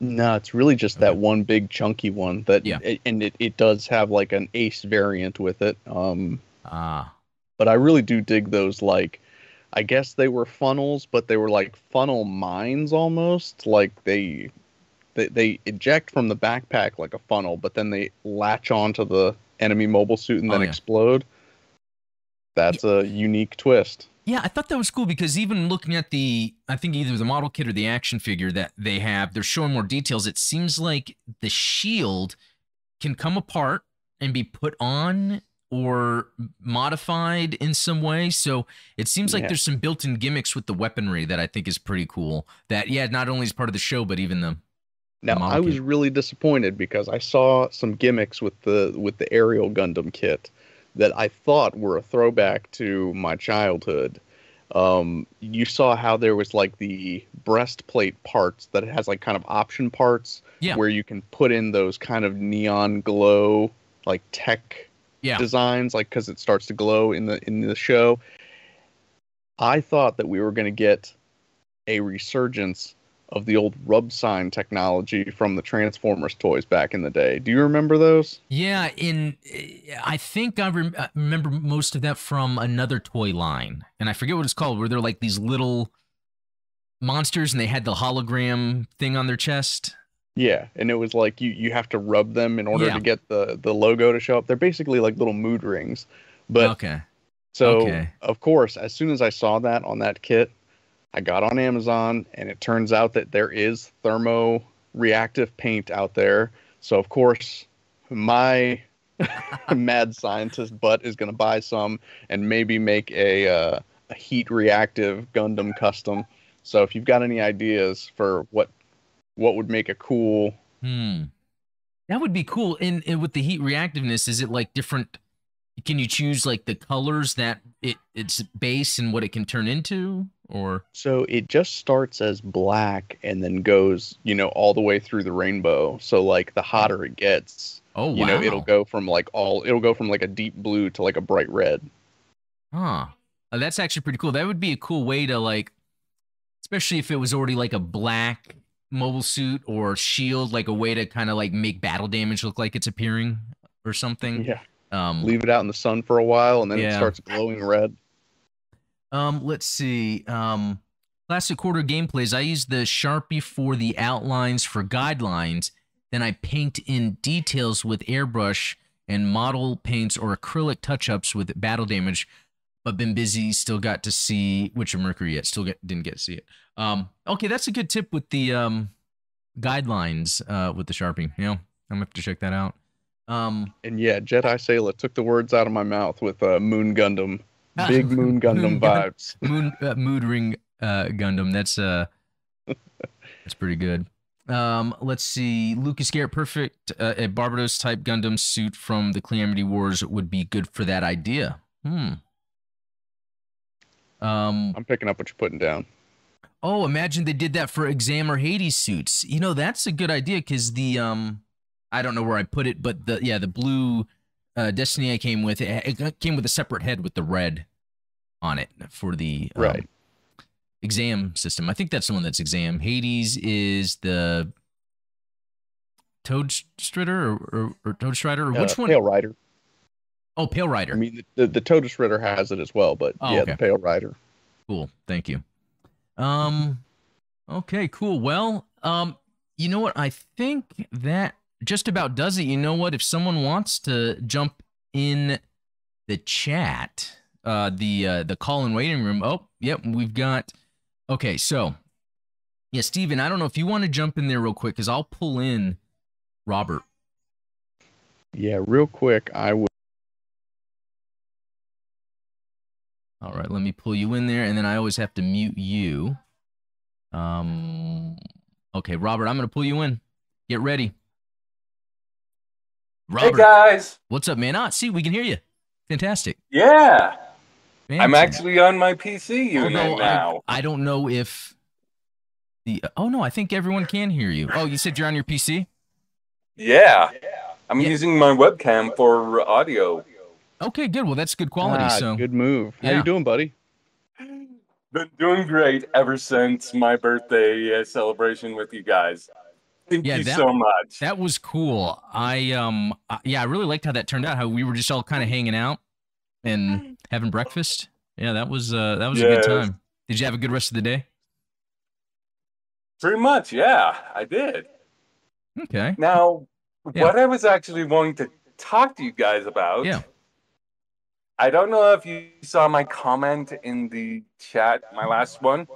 No, it's really just that one big chunky one that yeah. It, and it, it does have like an ace variant with it. Um ah. But I really do dig those like I guess they were funnels, but they were like funnel mines almost. Like they they they eject from the backpack like a funnel, but then they latch onto the enemy mobile suit and oh, then yeah. explode. That's a unique twist. Yeah, I thought that was cool because even looking at the, I think either the model kit or the action figure that they have, they're showing more details. It seems like the shield can come apart and be put on or modified in some way. So it seems like yeah. there's some built-in gimmicks with the weaponry that I think is pretty cool. That yeah, not only is part of the show, but even the. Now I was really disappointed because I saw some gimmicks with the with the aerial Gundam kit that I thought were a throwback to my childhood. Um, you saw how there was like the breastplate parts that has like kind of option parts yeah. where you can put in those kind of neon glow like tech yeah. designs like because it starts to glow in the in the show. I thought that we were going to get a resurgence of the old rub sign technology from the Transformers toys back in the day. Do you remember those? Yeah, in I think I rem- uh, remember most of that from another toy line, and I forget what it's called. Where they're like these little monsters, and they had the hologram thing on their chest. Yeah, and it was like you you have to rub them in order yeah. to get the the logo to show up. They're basically like little mood rings. But okay. So okay. of course, as soon as I saw that on that kit, I got on Amazon and it turns out that there is thermo reactive paint out there So of course, my <laughs> mad scientist butt is going to buy some and maybe make a, uh, a heat reactive Gundam custom. So if you've got any ideas for what what would make a cool hmm. That would be cool. And, and with the heat reactiveness, is it like different can you choose like the colors that it its base and what it can turn into or? So it just starts as black and then goes you know all the way through the rainbow. So like the hotter it gets oh wow. you know it'll go from like all it'll go from like a deep blue to like a bright red. Huh. Oh, that's actually pretty cool. That would be a cool way to like especially if it was already like a black mobile suit or shield like a way to kind of like make battle damage look like it's appearing or something. Yeah um, Leave it out in the sun for a while, and then yeah. it starts glowing red. Um, let's see. Um, classic quarter gameplays. I use the Sharpie for the outlines for guidelines. Then I paint in details with airbrush and model paints or acrylic touch-ups with battle damage. But been busy. Still got to see Witcher Mercury yet. Still get, didn't get to see it. Um, okay, that's a good tip with the um, guidelines uh, with the Sharpie. You know, I'm gonna have to check that out. Um, and yeah, Jedi Sayla took the words out of my mouth with uh, Moon Gundam, <laughs> big Moon Gundam moon vibes. <laughs> Moon uh, Mood Ring uh, Gundam. That's uh, <laughs> that's pretty good. Um, let's see. Lucas Garrett, perfect. Uh, a Barbados type Gundam suit from the Calamity Wars would be good for that idea. Hmm. Um, I'm picking up what you're putting down. Oh, imagine they did that for Exam or Hades suits. You know, that's a good idea because the um I don't know where I put it, but the yeah, the blue uh, Destiny I came with it, it came with a separate head with the red on it for the um, right exam system. I think that's the one that's exam. Hades is the Toad Strider or, or, or Todesritter or uh, which one? Pale Rider. Oh, Pale Rider. I mean, the, the, the Todesritter has it as well, but oh, yeah, okay. the Pale Rider. Cool. Thank you. Um, okay, cool. Well, um, you know what? I think that just about does it. You know what? If someone wants to jump in the chat, uh, the uh, the call and waiting room. Oh, yep, we've got. Okay, so yeah, Steven, I don't know if you want to jump in there real quick because I'll pull in Robert. Yeah, real quick, I would. All right, let me pull you in there, and then I always have to mute you. Um, okay, Robert, I'm going to pull you in. Get ready. Robert, hey guys, what's up, man? Ah, see, we can hear you. Fantastic. Yeah, Fantastic. I'm actually on my PC unit oh, no, now. I, I, don't know if the. Oh no, I think everyone can hear you. Oh, you said you're on your PC. Yeah, I'm yeah. using my webcam for audio. Okay, good. Well, that's good quality. Ah, so good move. How yeah. you doing, buddy? Been doing great ever since my birthday uh, celebration with you guys. Thank yeah, you that, so much. That was cool. I um yeah, I really liked how that turned out. How we were just all kind of hanging out and having breakfast. Yeah, that was uh that was yes. a good time. Did you have a good rest of the day? Pretty much, yeah, I did. Okay. Now, yeah. what I was actually wanting to talk to you guys about. Yeah. I don't know if you saw my comment in the chat, my last one.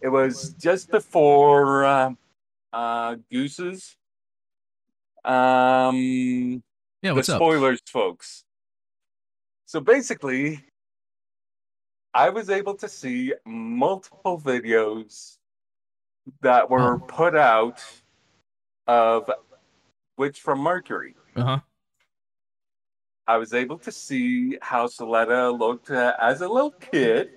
It was just before uh, uh, gooses. Um, yeah, what's the spoilers, up? folks. So basically, I was able to see multiple videos that were oh. put out of Witch from Mercury. Uh huh. I was able to see how Suletta looked uh, as a little kid.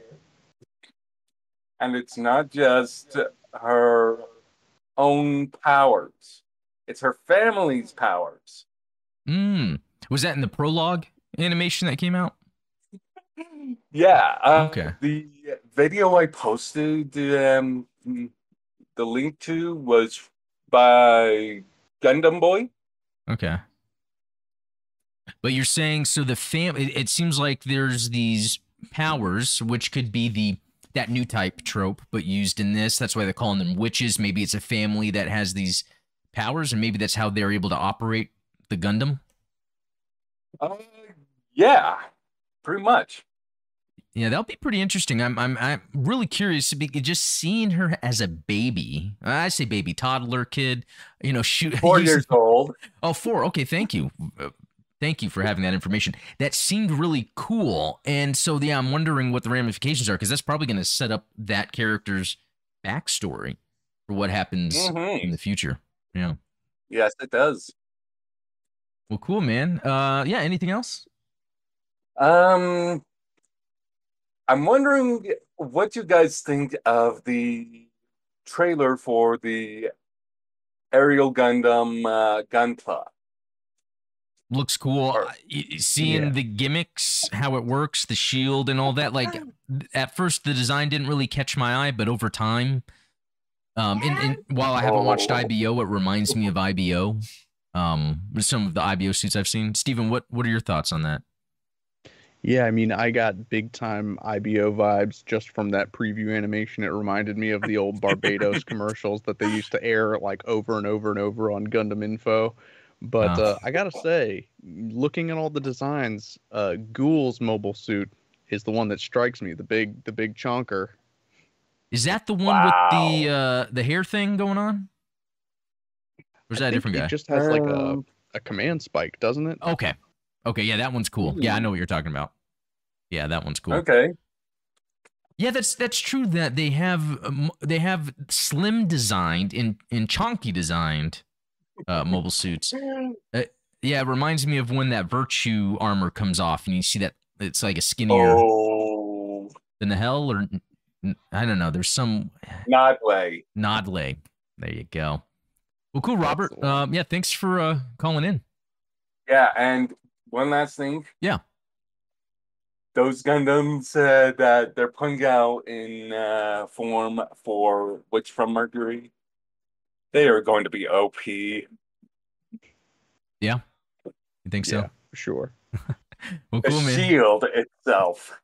And it's not just her own powers. It's her family's powers. Hmm. Was that in the prologue animation that came out? yeah. Uh, okay. The video I posted um, the link to was by Gundam Boy. Okay. But you're saying so the fam it, it seems like there's these powers which could be the that new type trope, but used in this. That's why they're calling them witches. Maybe it's a family that has these powers, and maybe that's how they're able to operate the Gundam. Uh, yeah, pretty much. Yeah, that'll be pretty interesting. I'm I'm I'm really curious to be just seeing her as a baby. I say baby, toddler, kid. You know, shoot. <laughs> Four years old. Oh, four. Okay, thank you. Thank you for having that information. That seemed really cool. And so, yeah, I'm wondering what the ramifications are because that's probably going to set up that character's backstory for what happens mm-hmm. in the future. Yeah. Yes, it does. Well, cool, man. Uh, yeah. Anything else? Um, I'm wondering what you guys think of the trailer for the Aerial Gundam uh, Gunpla. Looks cool. Or, Seeing yeah. the gimmicks, how it works, the shield and all that. Like at first, the design didn't really catch my eye, but over time, um, and, and while I haven't watched oh. IBO, it reminds me of IBO. Um, some of the IBO suits I've seen. Stephen, what what are your thoughts on that? Yeah, I mean, I got big time IBO vibes just from that preview animation. It reminded me of the old <laughs> Barbados commercials that they used to air like over and over and over on Gundam Info. But oh. uh, I gotta say, looking at all the designs, uh, Guel's mobile suit is the one that strikes me. The big, the big chonker. Is that the one wow. with the uh, the hair thing going on? Or is that a different guy? It just has like a, um, a command spike, doesn't it? Okay. Okay, yeah, that one's cool. Yeah, I hmm. know what you're talking about. Yeah, that one's cool. Okay. Yeah, that's that's true. That they have um, they have slim designed and and chonky designed uh, mobile suits. Uh, yeah, it reminds me of when that Virtue armor comes off and you see that it's like a skinnier oh. than the hell or I don't know. There's some Nadleeh. Nod leg. There you go. Well, cool, Robert. Um, yeah, thanks for uh, calling in. Yeah, and one last thing. Yeah. Those Gundams uh, that they're putting out in uh, form for Witch from Mercury, they are going to be OP. Yeah. You think so? Yeah, for sure. <laughs> well, cool, the man. shield itself.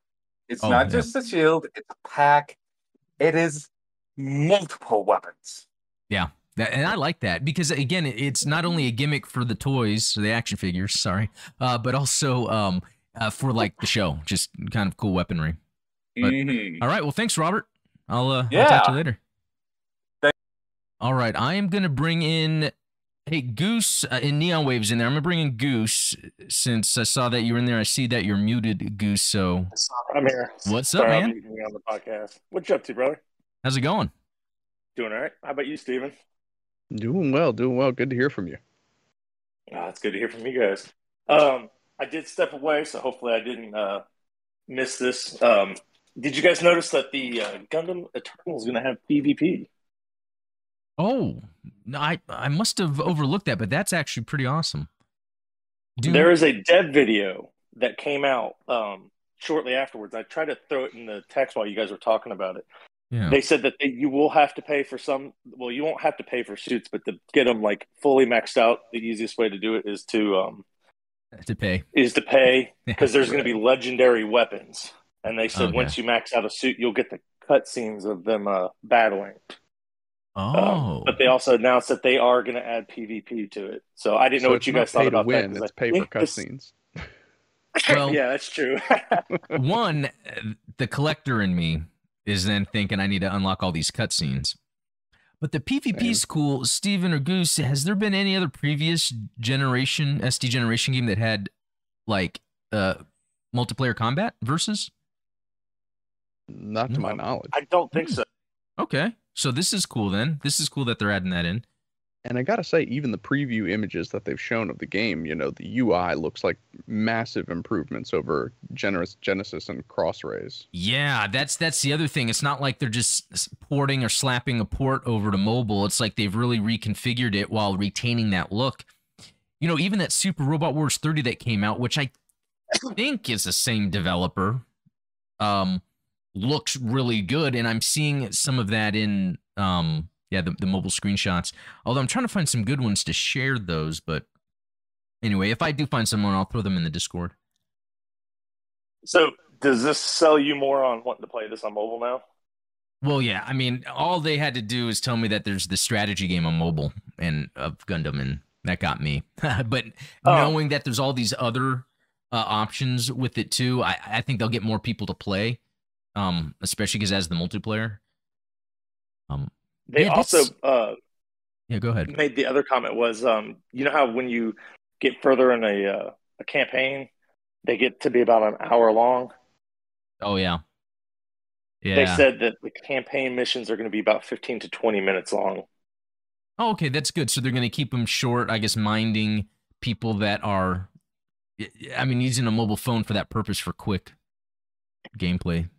It's oh, not yeah. just a shield, it's a pack. It is multiple weapons. Yeah. And I like that because again, it's not only a gimmick for the toys, the action figures, sorry, uh, but also um, uh, for like the show, just kind of cool weaponry. But, mm-hmm. all right, well, thanks, Robert. I'll, uh, yeah. I'll talk to you later. Thanks. All right, I am gonna bring in, hey Goose, uh, in Neon Waves in there. I'm gonna bring in Goose since I saw that you're in there. I see that you're muted, Goose. So I'm here. What's Sorry, up, man? on the podcast. What you up to, brother? How's it going? Doing all right. How about you, Steven? Doing well, doing well. Good to hear from you. Oh, it's good to hear from you guys. Um, I did step away, so hopefully I didn't uh, miss this. Um, did you guys notice that the uh, Gundam Eternal is going to have PvP? Oh, I I must have overlooked that, but that's actually pretty awesome. Do... There is a dev video that came out um, shortly afterwards. I tried to throw it in the text while you guys were talking about it. Yeah. They said that they, you will have to pay for some. Well, you won't have to pay for suits, but to get them like fully maxed out, the easiest way to do it is to um to pay is to pay <laughs> because there's going to be legendary weapons. And they said okay. once you max out a suit, you'll get the cutscenes of them uh, battling. Um, oh, um, but they also announced that they are going to add PvP to it. So I didn't so know what you guys thought about win, that. It's pay for cutscenes. <laughs> well, yeah, that's true. <laughs> one, the collector in me is then thinking I need to unlock all these cutscenes. But the PvP school, Steven or Goose, has there been any other previous generation SD generation game that had like uh multiplayer combat versus? Not to no. my knowledge. I don't think so. Okay. So this is cool then. This is cool that they're adding that in. And I gotta say, even the preview images that they've shown of the game, you know, the UI looks like massive improvements over Genesis, Genesis and Crossrays. Yeah, that's that's the other thing. It's not like they're just porting or slapping a port over to mobile. It's like they've really reconfigured it while retaining that look. You know, even that Super Robot Wars 30 that came out, which I think is the same developer, um, looks really good, and I'm seeing some of that in um yeah, the, the mobile screenshots. Although I'm trying to find some good ones to share those, but anyway, if I do find someone, I'll throw them in the Discord. So, does this sell you more on wanting to play this on mobile now? Well, yeah. I mean, all they had to do is tell me that there's the strategy game on mobile and of Gundam, and that got me. <laughs> but oh. knowing that there's all these other uh, options with it too. I, I think they'll get more people to play, um, especially because as the multiplayer. Um, they yeah, also uh, yeah, go ahead. Made the other comment was, um, you know how when you get further in a uh, a campaign, they get to be about an hour long. Oh yeah, yeah. They said that the campaign missions are going to be about fifteen to twenty minutes long. Oh, okay, that's good. So they're going to keep them short, I guess, minding people that are, I mean, using a mobile phone for that purpose for quick gameplay.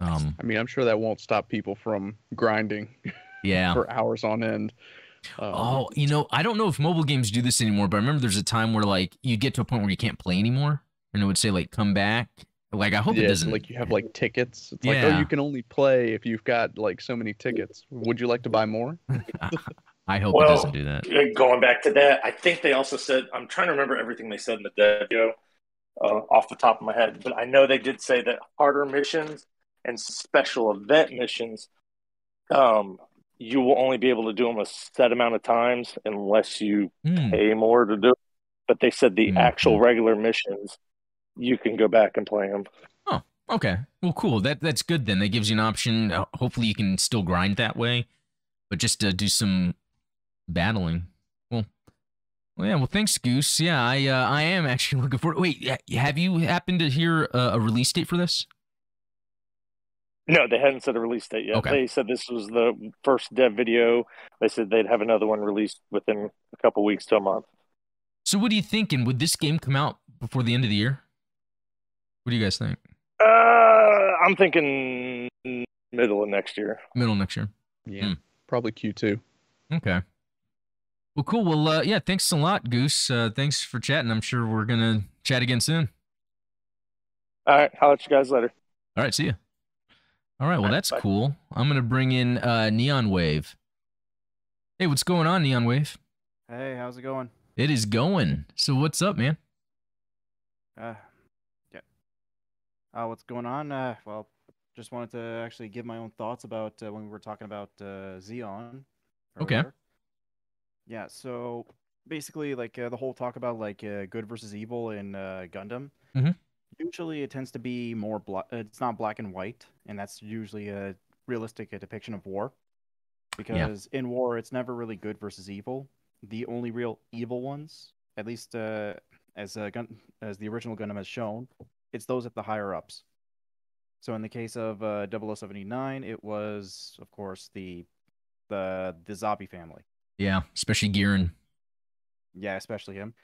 Um, I mean, I'm sure that won't stop people from grinding. <laughs> Yeah, for hours on end. Um, oh, you know, I don't know if mobile games do this anymore, but I remember there's a time where like you get to a point where you can't play anymore, and it would say like come back. Like I hope yeah, it doesn't. Like you have like tickets. It's yeah. like oh, you can only play if you've got like so many tickets. Would you like to buy more? <laughs> I hope well, it doesn't do that. Going back to that, I think they also said I'm trying to remember everything they said in the video uh, off the top of my head, but I know they did say that harder missions and special event missions um, you will only be able to do them a set amount of times unless you mm. pay more to do it. But they said the mm. actual regular missions, you can go back and play them. Oh, okay. Well, cool. That that's good then. That gives you an option. Uh, hopefully, you can still grind that way, but just to do some battling. Well, well, yeah. Well, thanks, Goose. Yeah, I uh, I am actually <laughs> looking for. Wait, have you happened to hear a release date for this? No, they hadn't set a release date yet. Okay. They said this was the first dev video. They said they'd have another one released within a couple weeks to a month. So, what are you thinking? Would this game come out before the end of the year? What do you guys think? Uh, I'm thinking middle of next year. Middle of next year. Yeah, hmm. probably Q2. Okay. Well, cool. Well, uh, yeah, thanks a lot, Goose. Uh, thanks for chatting. I'm sure we're gonna chat again soon. All right, I'll let you guys later. All right, see you. All right, well that's Bye. cool. I'm gonna bring in uh, Neon Wave. Hey, what's going on, Neon Wave? Hey, how's it going? It is going. So what's up, man? Uh, yeah. Uh, what's going on? Uh, well, just wanted to actually give my own thoughts about uh, when we were talking about uh, Zeon. Okay. Yeah. So basically, like uh, the whole talk about like uh, good versus evil in uh, Gundam. Mm-hmm. Usually, it tends to be more black. It's not black and white, and that's usually a realistic a depiction of war. Because yeah. in war, it's never really good versus evil. The only real evil ones, at least uh, as a gun, as the original Gundam has shown, it's those at the higher ups. So in the case of uh, 0079, it was, of course, the the the Zabi family. Yeah, especially Gihren. Yeah, especially him.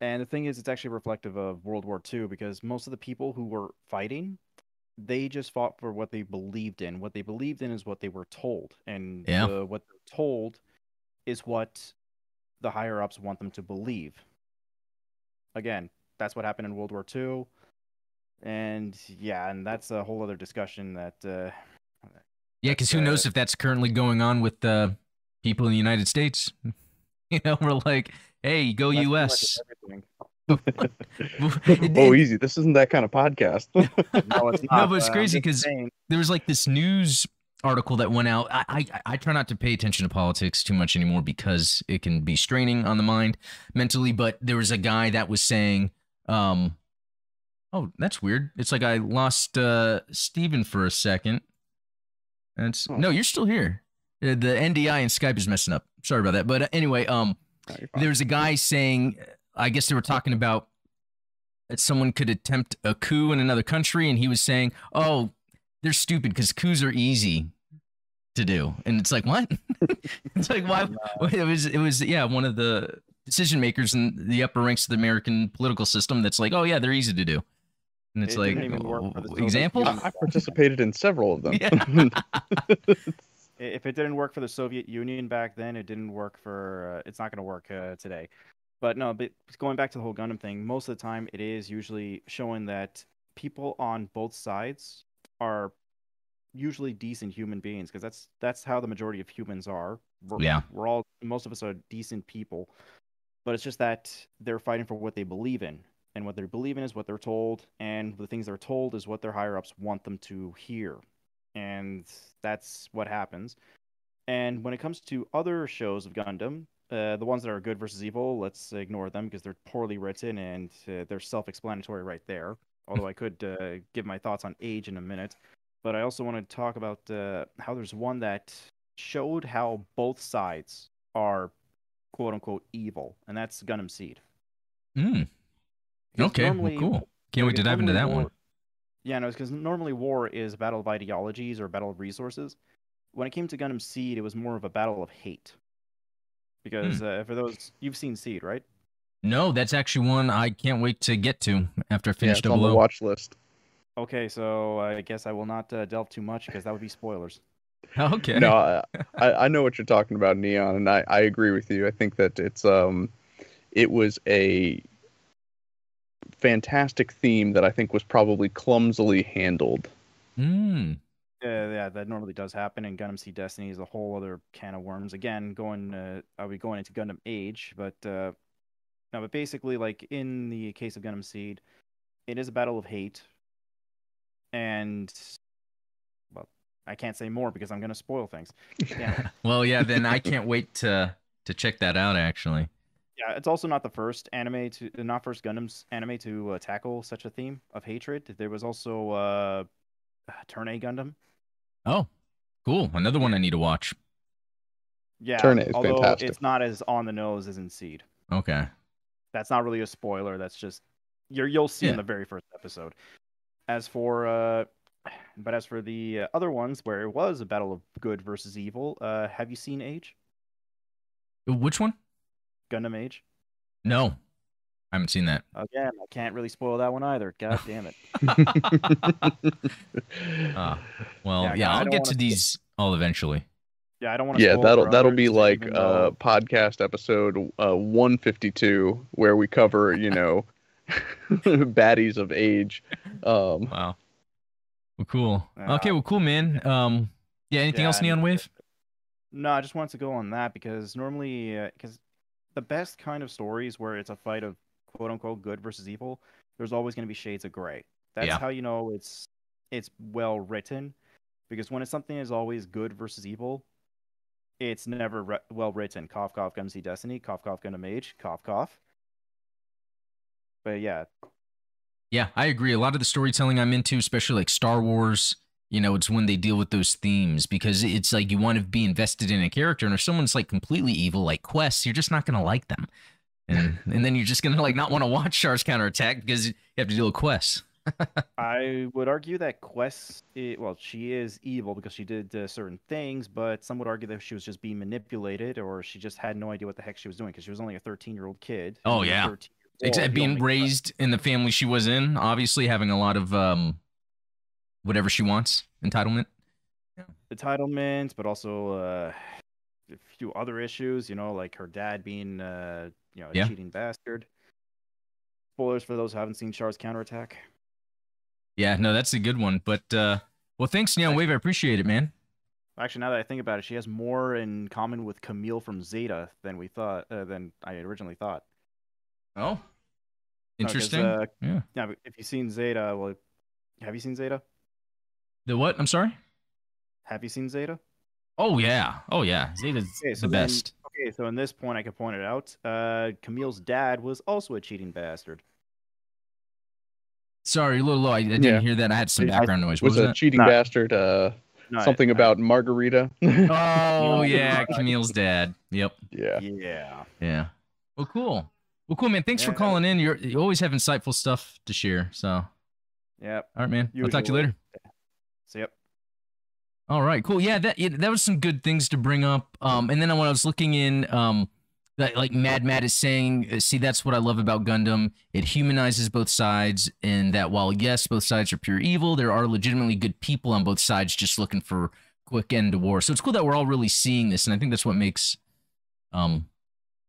And the thing is, it's actually reflective of World War II because most of the people who were fighting, they just fought for what they believed in. What they believed in is what they were told, and yeah. the, what they're told is what the higher ups want them to believe. Again, that's what happened in World War II, and yeah, and that's a whole other discussion that. Uh, yeah, because who uh, knows if that's currently going on with uh, people in the United States? <laughs> you know, we're like Hey, go That's US. <laughs> oh, easy. This isn't that kind of podcast. <laughs> no, it's not. no, but it's uh, crazy because there was like this news article that went out. I, I, I try not to pay attention to politics too much anymore because it can be straining on the mind mentally. But there was a guy that was saying, um, "Oh, that's weird. It's like I lost uh, Steven for a second. That's oh. no, you're still here. Uh, the NDI and Skype is messing up. Sorry about that. But uh, anyway, um, there was a guy saying, I guess they were talking about that someone could attempt a coup in another country, and he was saying, "Oh, they're stupid because coups are easy to do." And it's like, what? <laughs> it's like why? It was it was yeah, one of the decision makers in the upper ranks of the American political system. That's like, oh yeah, they're easy to do. And it's it like, oh, example? I participated in several of them. <laughs> Yeah. <laughs> if it didn't work for the Soviet Union back then, it didn't work for. Uh, it's not going to work uh, today. But no, but going back to the whole Gundam thing, most of the time it is usually showing that people on both sides are usually decent human beings because that's that's how the majority of humans are. We're, yeah, we're all most of us are decent people, but it's just that they're fighting for what they believe in, and what they believe in is what they're told, and the things they're told is what their higher ups want them to hear and that's what happens. And when it comes to other shows of Gundam, Uh, the ones that are good versus evil, let's ignore them because they're poorly written and uh, they're self-explanatory right there. Although I could uh, give my thoughts on age in a minute, but I also want to talk about uh, how there's one that showed how both sides are quote unquote evil, and that's Gundam Seed. Hmm. Okay. Well, cool. Can't wait to dive into that one. Yeah, no, because normally war is a battle of ideologies or a battle of resources. When it came to Gundam Seed, it was more of a battle of hate. Because hmm. uh, for those you've seen Seed, right? No, that's actually one I can't wait to get to after I finish yeah, it's on the watch list. Okay, so I guess I will not uh, delve too much because that would be spoilers. <laughs> Okay. No, I, I know what you're talking about, Neon, and I, I agree with you. I think that it's um, it was a fantastic theme that I think was probably clumsily handled. Hmm. Yeah, yeah, that normally does happen. And Gundam Seed Destiny is a whole other can of worms. Again, going, uh, I'll be going into Gundam Age, but uh, no, but basically, like in the case of Gundam Seed, it is a battle of hate, and well, I can't say more because I'm going to spoil things. Yeah. <laughs> well, yeah, then I <laughs> can't wait to to check that out. Actually. Yeah, it's also not the first anime to, not first Gundam's anime to uh, tackle such a theme of hatred. There was also uh, <sighs> Turn A Gundam. Oh, cool! Another one I need to watch. Yeah, Turn A is although fantastic. It's not as on the nose as in Seed. Okay. That's not really a spoiler. That's just you're you'll see yeah. in the very first episode. As for uh, <sighs> but as for the uh, other ones where it was a battle of good versus evil, uh, have you seen Age? Which one? Gundam Age? No, I haven't seen that. Again, I can't really spoil that one either. God <laughs> damn it. uh, <laughs> well, yeah, yeah I'll get to these all eventually. Yeah, I don't want to. Yeah, that'll that'll be like uh, podcast episode uh, 152 where we cover you know <laughs> baddies of age. Um, wow. Well, cool. Uh, okay, well, cool, man. Um, yeah. Anything yeah, else, Neon Wave? No, I just wanted to go on that because normally, because uh, the best kind of stories where it's a fight of quote unquote good versus evil, there's always going to be shades of gray. That's yeah. how you know it's it's well written, because when it's something is always good versus evil, it's never re- well written. Cough cough Gundam Seed Destiny. Cough cough Gundam Age. Cough cough. But yeah. Yeah, I agree. A lot of the storytelling I'm into, especially like Star Wars, you know, it's when they deal with those themes because it's like you want to be invested in a character, and if someone's like completely evil, like Quess, you're just not gonna like them, and <laughs> and then you're just gonna like not want to watch Char's counterattack because you have to deal with Quess. <laughs> I would argue that Quess, it, well, she is evil because she did uh, certain things, but some would argue that she was just being manipulated or she just had no idea what the heck she was doing because she was only a 13 year old kid. Oh, yeah. Except being raised in the family she was in, obviously having a lot of um, whatever she wants, entitlement. Yeah. Entitlement, but also uh, a few other issues, you know, like her dad being, uh, you know, a yeah. cheating bastard. Spoilers for those who haven't seen Char's counterattack. Yeah, no, that's a good one. But uh, well, thanks, Neon Wave. I appreciate it, man. Actually, now that I think about it, she has more in common with Kamille from Zeta than we thought, uh, than I originally thought. Oh, interesting. Uh, yeah. Yeah. If you've seen Zeta, well, have you seen Zeta? The what? I'm sorry. Have you seen Zeta? Oh yeah. Oh yeah. Zeta's okay, so the then, best. Okay, so in this point, I can point it out. Uh, Kamille's dad was also a cheating bastard. Sorry, a little low. I, I didn't yeah. hear that. I had some background noise. What was, was a cheating bastard. Uh, no, something I, about I, Margarita. <laughs> oh <laughs> yeah, Kamille's dad. Yep. Yeah. Yeah. Yeah. Well, cool. Well, cool, man. Thanks yeah, for calling in. You're, you always have insightful stuff to share. So, yeah. All right, man. Usually. I'll talk to you later. See yep. All right, cool. Yeah, that yeah, that was some good things to bring up. Um, and then when I was looking in, um, that like Mad Mad is saying, uh, see, that's what I love about Gundam. It humanizes both sides, and that while yes, both sides are pure evil, there are legitimately good people on both sides just looking for quick end to war. So it's cool that we're all really seeing this, and I think that's what makes um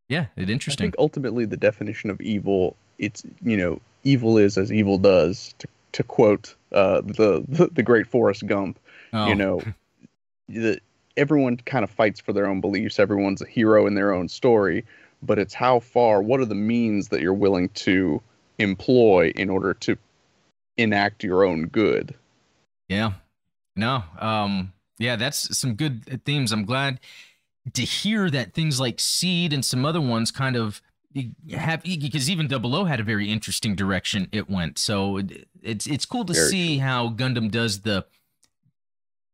yeah, it interesting. I think ultimately the definition of evil, it's you know, evil is as evil does. To to quote uh, the, the, the great Forrest Gump, oh. you know, <laughs> the, everyone kind of fights for their own beliefs. Everyone's a hero in their own story, but it's how far. What are the means that you're willing to employ in order to enact your own good? Yeah. No. Um. Yeah, that's some good themes. I'm glad to hear that things like Seed and some other ones kind of have because even Double O had a very interesting direction it went. So it's it's cool to very see true. how Gundam does the.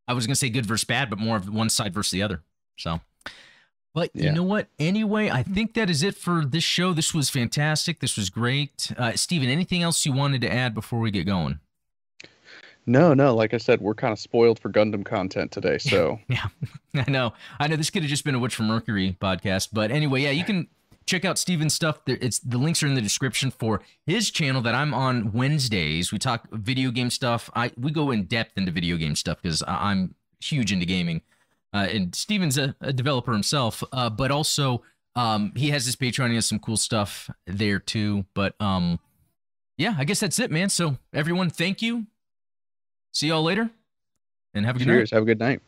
I was gonna say good versus bad, but more of one side versus the other. So, but yeah. you know what? Anyway, I think that is it for this show. This was fantastic. This was great. Uh, Steven, anything else you wanted to add before we get going? No, no. Like I said, we're kind of spoiled for Gundam content today. So <laughs> yeah, I know. I know this could have just been a Witch from Mercury podcast, but anyway, yeah, you can check out Steven's stuff. It's the links are in the description for his channel that I'm on Wednesdays. We talk video game stuff. I we go in depth into video game stuff because I'm huge into gaming. Uh, and Steven's a, a developer himself, uh, but also um, he has his Patreon. He has some cool stuff there too. But um, yeah, I guess that's it, man. So everyone, thank you See y'all later and have a good Cheers. night. Have a good night.